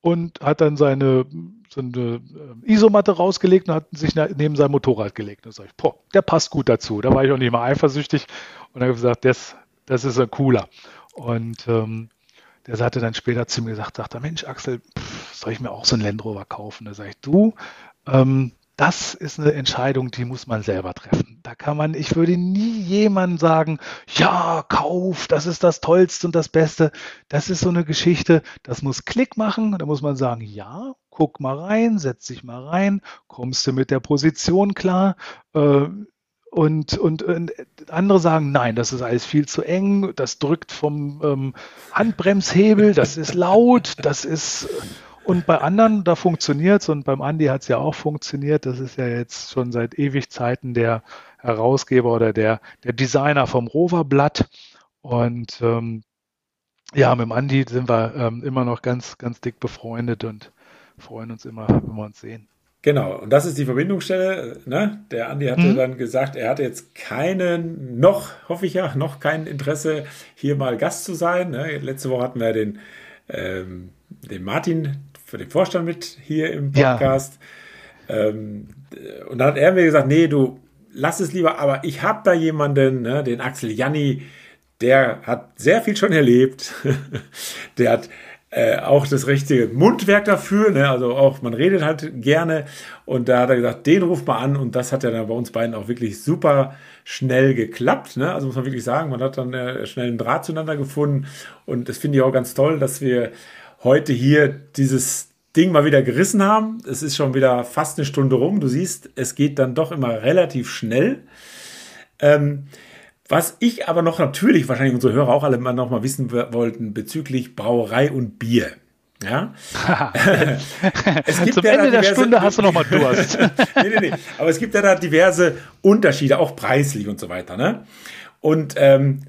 und hat dann seine, seine äh, Isomatte rausgelegt und hat sich neben sein Motorrad gelegt. Und sag ich, boah, der passt gut dazu. Da war ich auch nicht mal eifersüchtig und habe gesagt, das, das ist ein cooler. Und ähm, der hatte dann später zu mir gesagt, sagt er, Mensch, Axel, pff, soll ich mir auch so einen Land Rover kaufen? Da sage ich, du, ähm, das ist eine Entscheidung, die muss man selber treffen. Da kann man, ich würde nie jemandem sagen, ja, kauf, das ist das Tollste und das Beste. Das ist so eine Geschichte, das muss Klick machen. Da muss man sagen, ja, guck mal rein, setz dich mal rein, kommst du mit der Position klar. Äh, und, und, und, andere sagen, nein, das ist alles viel zu eng, das drückt vom ähm, Handbremshebel, das ist laut, das ist und bei anderen, da funktioniert es und beim Andi hat es ja auch funktioniert. Das ist ja jetzt schon seit ewig Zeiten der Herausgeber oder der, der Designer vom Roverblatt. Und ähm, ja, mit dem Andi sind wir ähm, immer noch ganz, ganz dick befreundet und freuen uns immer, wenn wir uns sehen. Genau, und das ist die Verbindungsstelle. Ne? Der Andi hatte mhm. dann gesagt, er hatte jetzt keinen, noch, hoffe ich ja, noch kein Interesse, hier mal Gast zu sein. Ne? Letzte Woche hatten wir den, ähm, den Martin für den Vorstand mit hier im Podcast. Ja. Ähm, und dann hat er mir gesagt, nee, du lass es lieber, aber ich habe da jemanden, ne, den Axel Janni, der hat sehr viel schon erlebt. der hat äh, auch das richtige Mundwerk dafür, ne? also auch man redet halt gerne und da hat er gesagt, den ruft mal an und das hat ja dann bei uns beiden auch wirklich super schnell geklappt, ne? also muss man wirklich sagen, man hat dann äh, schnell einen Draht zueinander gefunden und das finde ich auch ganz toll, dass wir heute hier dieses Ding mal wieder gerissen haben. Es ist schon wieder fast eine Stunde rum. Du siehst, es geht dann doch immer relativ schnell. Ähm, was ich aber noch natürlich, wahrscheinlich unsere Hörer auch alle mal noch mal wissen wollten, bezüglich Brauerei und Bier. Ja. es gibt Zum ja Ende der Stunde hast du noch mal Durst. nee, nee, nee. Aber es gibt ja da diverse Unterschiede, auch preislich und so weiter. Ne? Und ähm,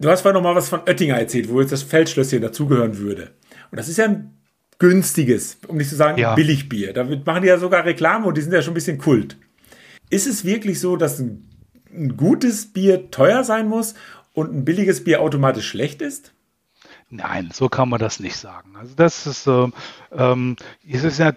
du hast vorhin noch mal was von Oettinger erzählt, wo jetzt das Feldschlösschen dazugehören würde. Und das ist ja ein günstiges, um nicht zu sagen ja. Billigbier. Da machen die ja sogar Reklame und die sind ja schon ein bisschen Kult. Ist es wirklich so, dass ein, ein gutes Bier teuer sein muss und ein billiges Bier automatisch schlecht ist? Nein, so kann man das nicht sagen. Also das ist, ähm, es ist ja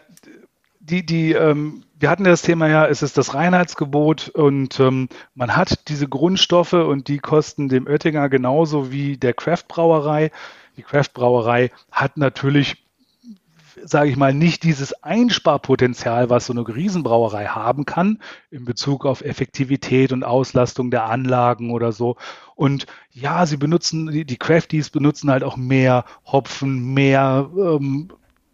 die, die, ähm, wir hatten das Thema ja, es ist das Reinheitsgebot und ähm, man hat diese Grundstoffe und die kosten dem Oettinger genauso wie der Craft Brauerei. Die Craft Brauerei hat natürlich sage ich mal, nicht dieses Einsparpotenzial, was so eine Riesenbrauerei haben kann in Bezug auf Effektivität und Auslastung der Anlagen oder so. Und ja, sie benutzen, die, die Crafties benutzen halt auch mehr Hopfen, mehr ähm,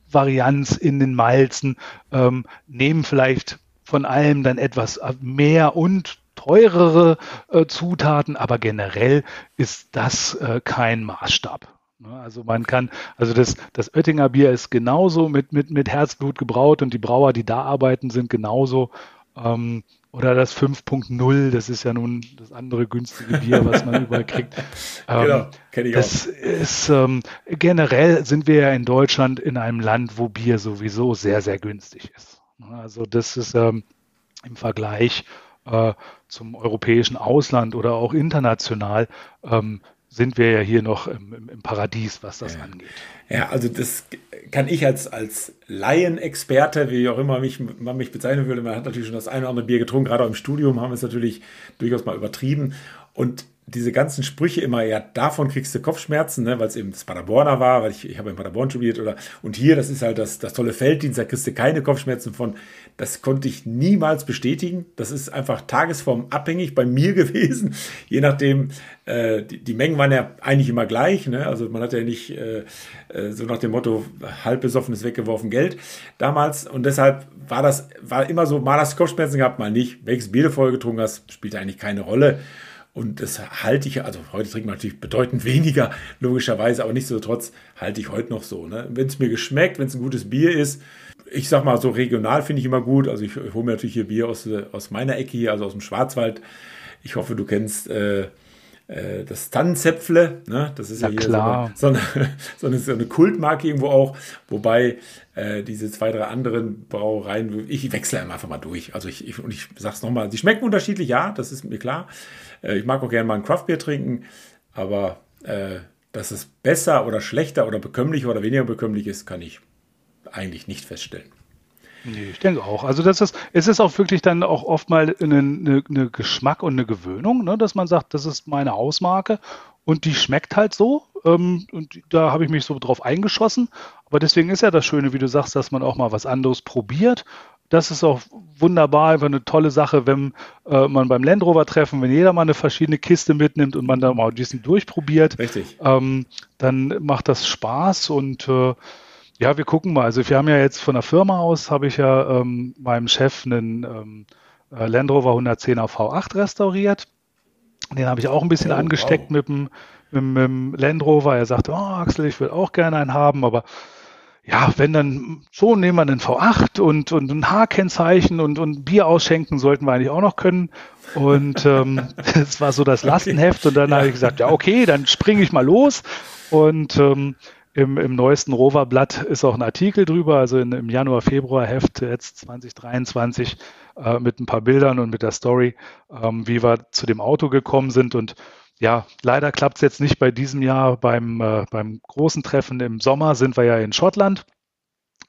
Varianz in den Malzen, ähm, nehmen vielleicht von allem dann etwas mehr und teurere äh, Zutaten, aber generell ist das äh, kein Maßstab. Ne? Also man kann, also das, das Oettinger Bier ist genauso mit, mit, mit Herzblut gebraut und die Brauer, die da arbeiten, sind genauso. Ähm, oder das 5.0, das ist ja nun das andere günstige Bier, was man überall kriegt. Ähm, genau, kenne ich das auch. Ist, ähm, generell sind wir ja in Deutschland in einem Land, wo Bier sowieso sehr, sehr günstig ist. Ne? Also das ist ähm, im Vergleich äh, zum europäischen Ausland oder auch international ähm, sind wir ja hier noch im, im Paradies, was das ja. angeht. Ja, also das kann ich als, als Laienexperte, wie auch immer mich, man mich bezeichnen würde, man hat natürlich schon das eine oder andere Bier getrunken, gerade auch im Studium haben wir es natürlich durchaus mal übertrieben. Und diese ganzen Sprüche immer, ja, davon kriegst du Kopfschmerzen, ne, weil es eben das Paderborner war, weil ich, ich habe in Paderborn studiert oder und hier, das ist halt das, das tolle Felddienst, da kriegst du keine Kopfschmerzen von. Das konnte ich niemals bestätigen. Das ist einfach tagesformabhängig bei mir gewesen. Je nachdem, äh, die, die Mengen waren ja eigentlich immer gleich, ne? Also man hat ja nicht äh, äh so nach dem Motto, halb besoffenes weggeworfen Geld damals. Und deshalb war das, war immer so, mal hast du Kopfschmerzen gehabt, mal nicht. Welches Bier du vorher getrunken hast, spielt eigentlich keine Rolle. Und das halte ich, also heute trinkt man natürlich bedeutend weniger, logischerweise, aber nichtsdestotrotz halte ich heute noch so. Ne? Wenn es mir geschmeckt, wenn es ein gutes Bier ist, ich sag mal so regional finde ich immer gut. Also ich, ich hole mir natürlich hier Bier aus, aus meiner Ecke hier, also aus dem Schwarzwald. Ich hoffe, du kennst äh, äh, das Tannenzäpfle, ne? das ist ja, ja hier klar. So, eine, so, eine, so eine Kultmarke irgendwo auch, wobei äh, diese zwei, drei anderen Brauereien, ich wechsle einfach mal durch. Also ich, ich und ich sag's nochmal, sie schmecken unterschiedlich, ja, das ist mir klar. Äh, ich mag auch gerne mal ein Craftbier trinken, aber äh, dass es besser oder schlechter oder bekömmlicher oder weniger bekömmlich ist, kann ich eigentlich nicht feststellen. Nee, ich denke auch. Also das ist, es ist auch wirklich dann auch oft mal eine, eine, eine Geschmack und eine Gewöhnung, ne, dass man sagt, das ist meine Hausmarke und die schmeckt halt so. Ähm, und da habe ich mich so drauf eingeschossen. Aber deswegen ist ja das Schöne, wie du sagst, dass man auch mal was anderes probiert das ist auch wunderbar, einfach eine tolle Sache, wenn äh, man beim Land Rover Treffen, wenn jeder mal eine verschiedene Kiste mitnimmt und man da mal diesen durchprobiert, Richtig. Ähm, dann macht das Spaß und äh, ja, wir gucken mal. Also wir haben ja jetzt von der Firma aus, habe ich ja ähm, meinem Chef einen ähm, äh, Land Rover 110er V8 restauriert. Den habe ich auch ein bisschen oh, angesteckt wow. mit, dem, mit, mit dem Land Rover. Er sagte, oh Axel, ich will auch gerne einen haben, aber ja, wenn dann so nehmen wir einen V8 und, und ein H-Kennzeichen und, und Bier ausschenken sollten wir eigentlich auch noch können. Und ähm, das war so das Lastenheft. Und dann ja. habe ich gesagt, ja, okay, dann springe ich mal los. Und ähm, im, im neuesten Rover-Blatt ist auch ein Artikel drüber, also in, im Januar, Februar Heft jetzt 2023 äh, mit ein paar Bildern und mit der Story, ähm, wie wir zu dem Auto gekommen sind. Und ja, leider klappt es jetzt nicht bei diesem Jahr. Beim, äh, beim großen Treffen im Sommer sind wir ja in Schottland.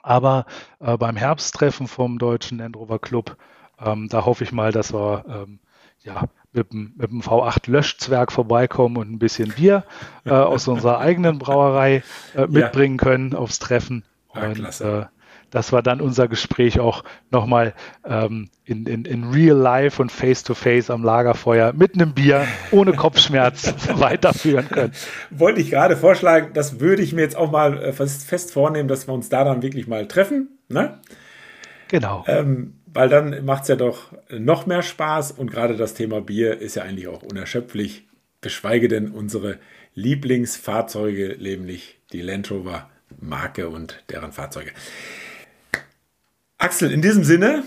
Aber äh, beim Herbsttreffen vom Deutschen Land Rover Club, ähm, da hoffe ich mal, dass wir ähm, ja, mit, mit dem V8-Löschzwerg vorbeikommen und ein bisschen Bier äh, aus unserer eigenen Brauerei äh, mitbringen ja. können aufs Treffen. Ja, und äh, das war dann unser Gespräch auch nochmal ähm, in, in, in real life und face to face am Lagerfeuer mit einem Bier ohne Kopfschmerz weiterführen können. Wollte ich gerade vorschlagen, das würde ich mir jetzt auch mal äh, fest, fest vornehmen, dass wir uns da dann wirklich mal treffen. Ne? Genau. Ähm, weil dann macht es ja doch noch mehr Spaß und gerade das Thema Bier ist ja eigentlich auch unerschöpflich, geschweige denn unsere Lieblingsfahrzeuge, nämlich die Land Rover Marke und deren Fahrzeuge. Axel, in diesem Sinne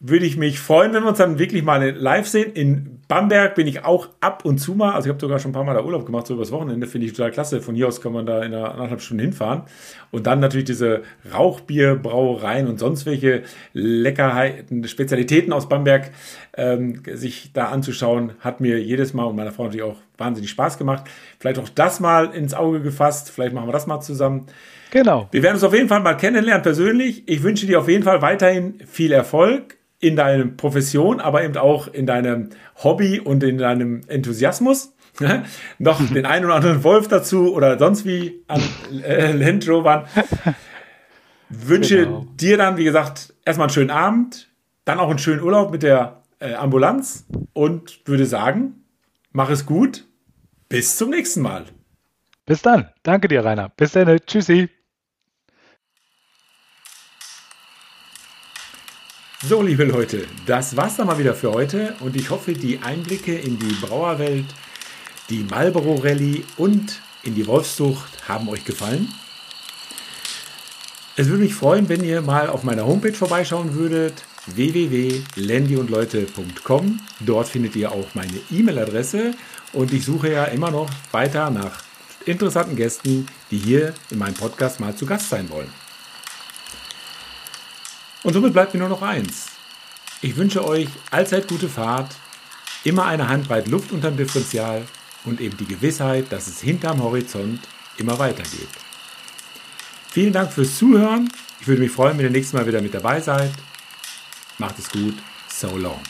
würde ich mich freuen, wenn wir uns dann wirklich mal live sehen. In Bamberg bin ich auch ab und zu mal. Also ich habe sogar schon ein paar Mal da Urlaub gemacht, so übers Wochenende. Finde ich total klasse. Von hier aus kann man da in einer anderthalb Stunden hinfahren. Und dann natürlich diese Rauchbierbrauereien und sonst welche Leckerheiten, Spezialitäten aus Bamberg ähm, sich da anzuschauen, hat mir jedes Mal und meiner Frau natürlich auch wahnsinnig Spaß gemacht. Vielleicht auch das mal ins Auge gefasst. Vielleicht machen wir das mal zusammen. Genau. Wir werden uns auf jeden Fall mal kennenlernen persönlich. Ich wünsche dir auf jeden Fall weiterhin viel Erfolg in deiner Profession, aber eben auch in deinem Hobby und in deinem Enthusiasmus. Noch den einen oder anderen Wolf dazu oder sonst wie an äh, Land Rovern. Wünsche genau. dir dann, wie gesagt, erstmal einen schönen Abend, dann auch einen schönen Urlaub mit der äh, Ambulanz und würde sagen, mach es gut. Bis zum nächsten Mal. Bis dann. Danke dir, Rainer. Bis dann. Tschüssi. So, liebe Leute, das war's dann mal wieder für heute und ich hoffe, die Einblicke in die Brauerwelt, die Marlboro Rallye und in die Wolfszucht haben euch gefallen. Es würde mich freuen, wenn ihr mal auf meiner Homepage vorbeischauen würdet www.landyundleute.com. Dort findet ihr auch meine E-Mail-Adresse und ich suche ja immer noch weiter nach interessanten Gästen, die hier in meinem Podcast mal zu Gast sein wollen. Und somit bleibt mir nur noch eins. Ich wünsche euch allzeit gute Fahrt, immer eine Handbreit Luft unterm Differential und eben die Gewissheit, dass es hinterm Horizont immer weitergeht. Vielen Dank fürs Zuhören. Ich würde mich freuen, wenn ihr nächstes Mal wieder mit dabei seid. Macht es gut. So long.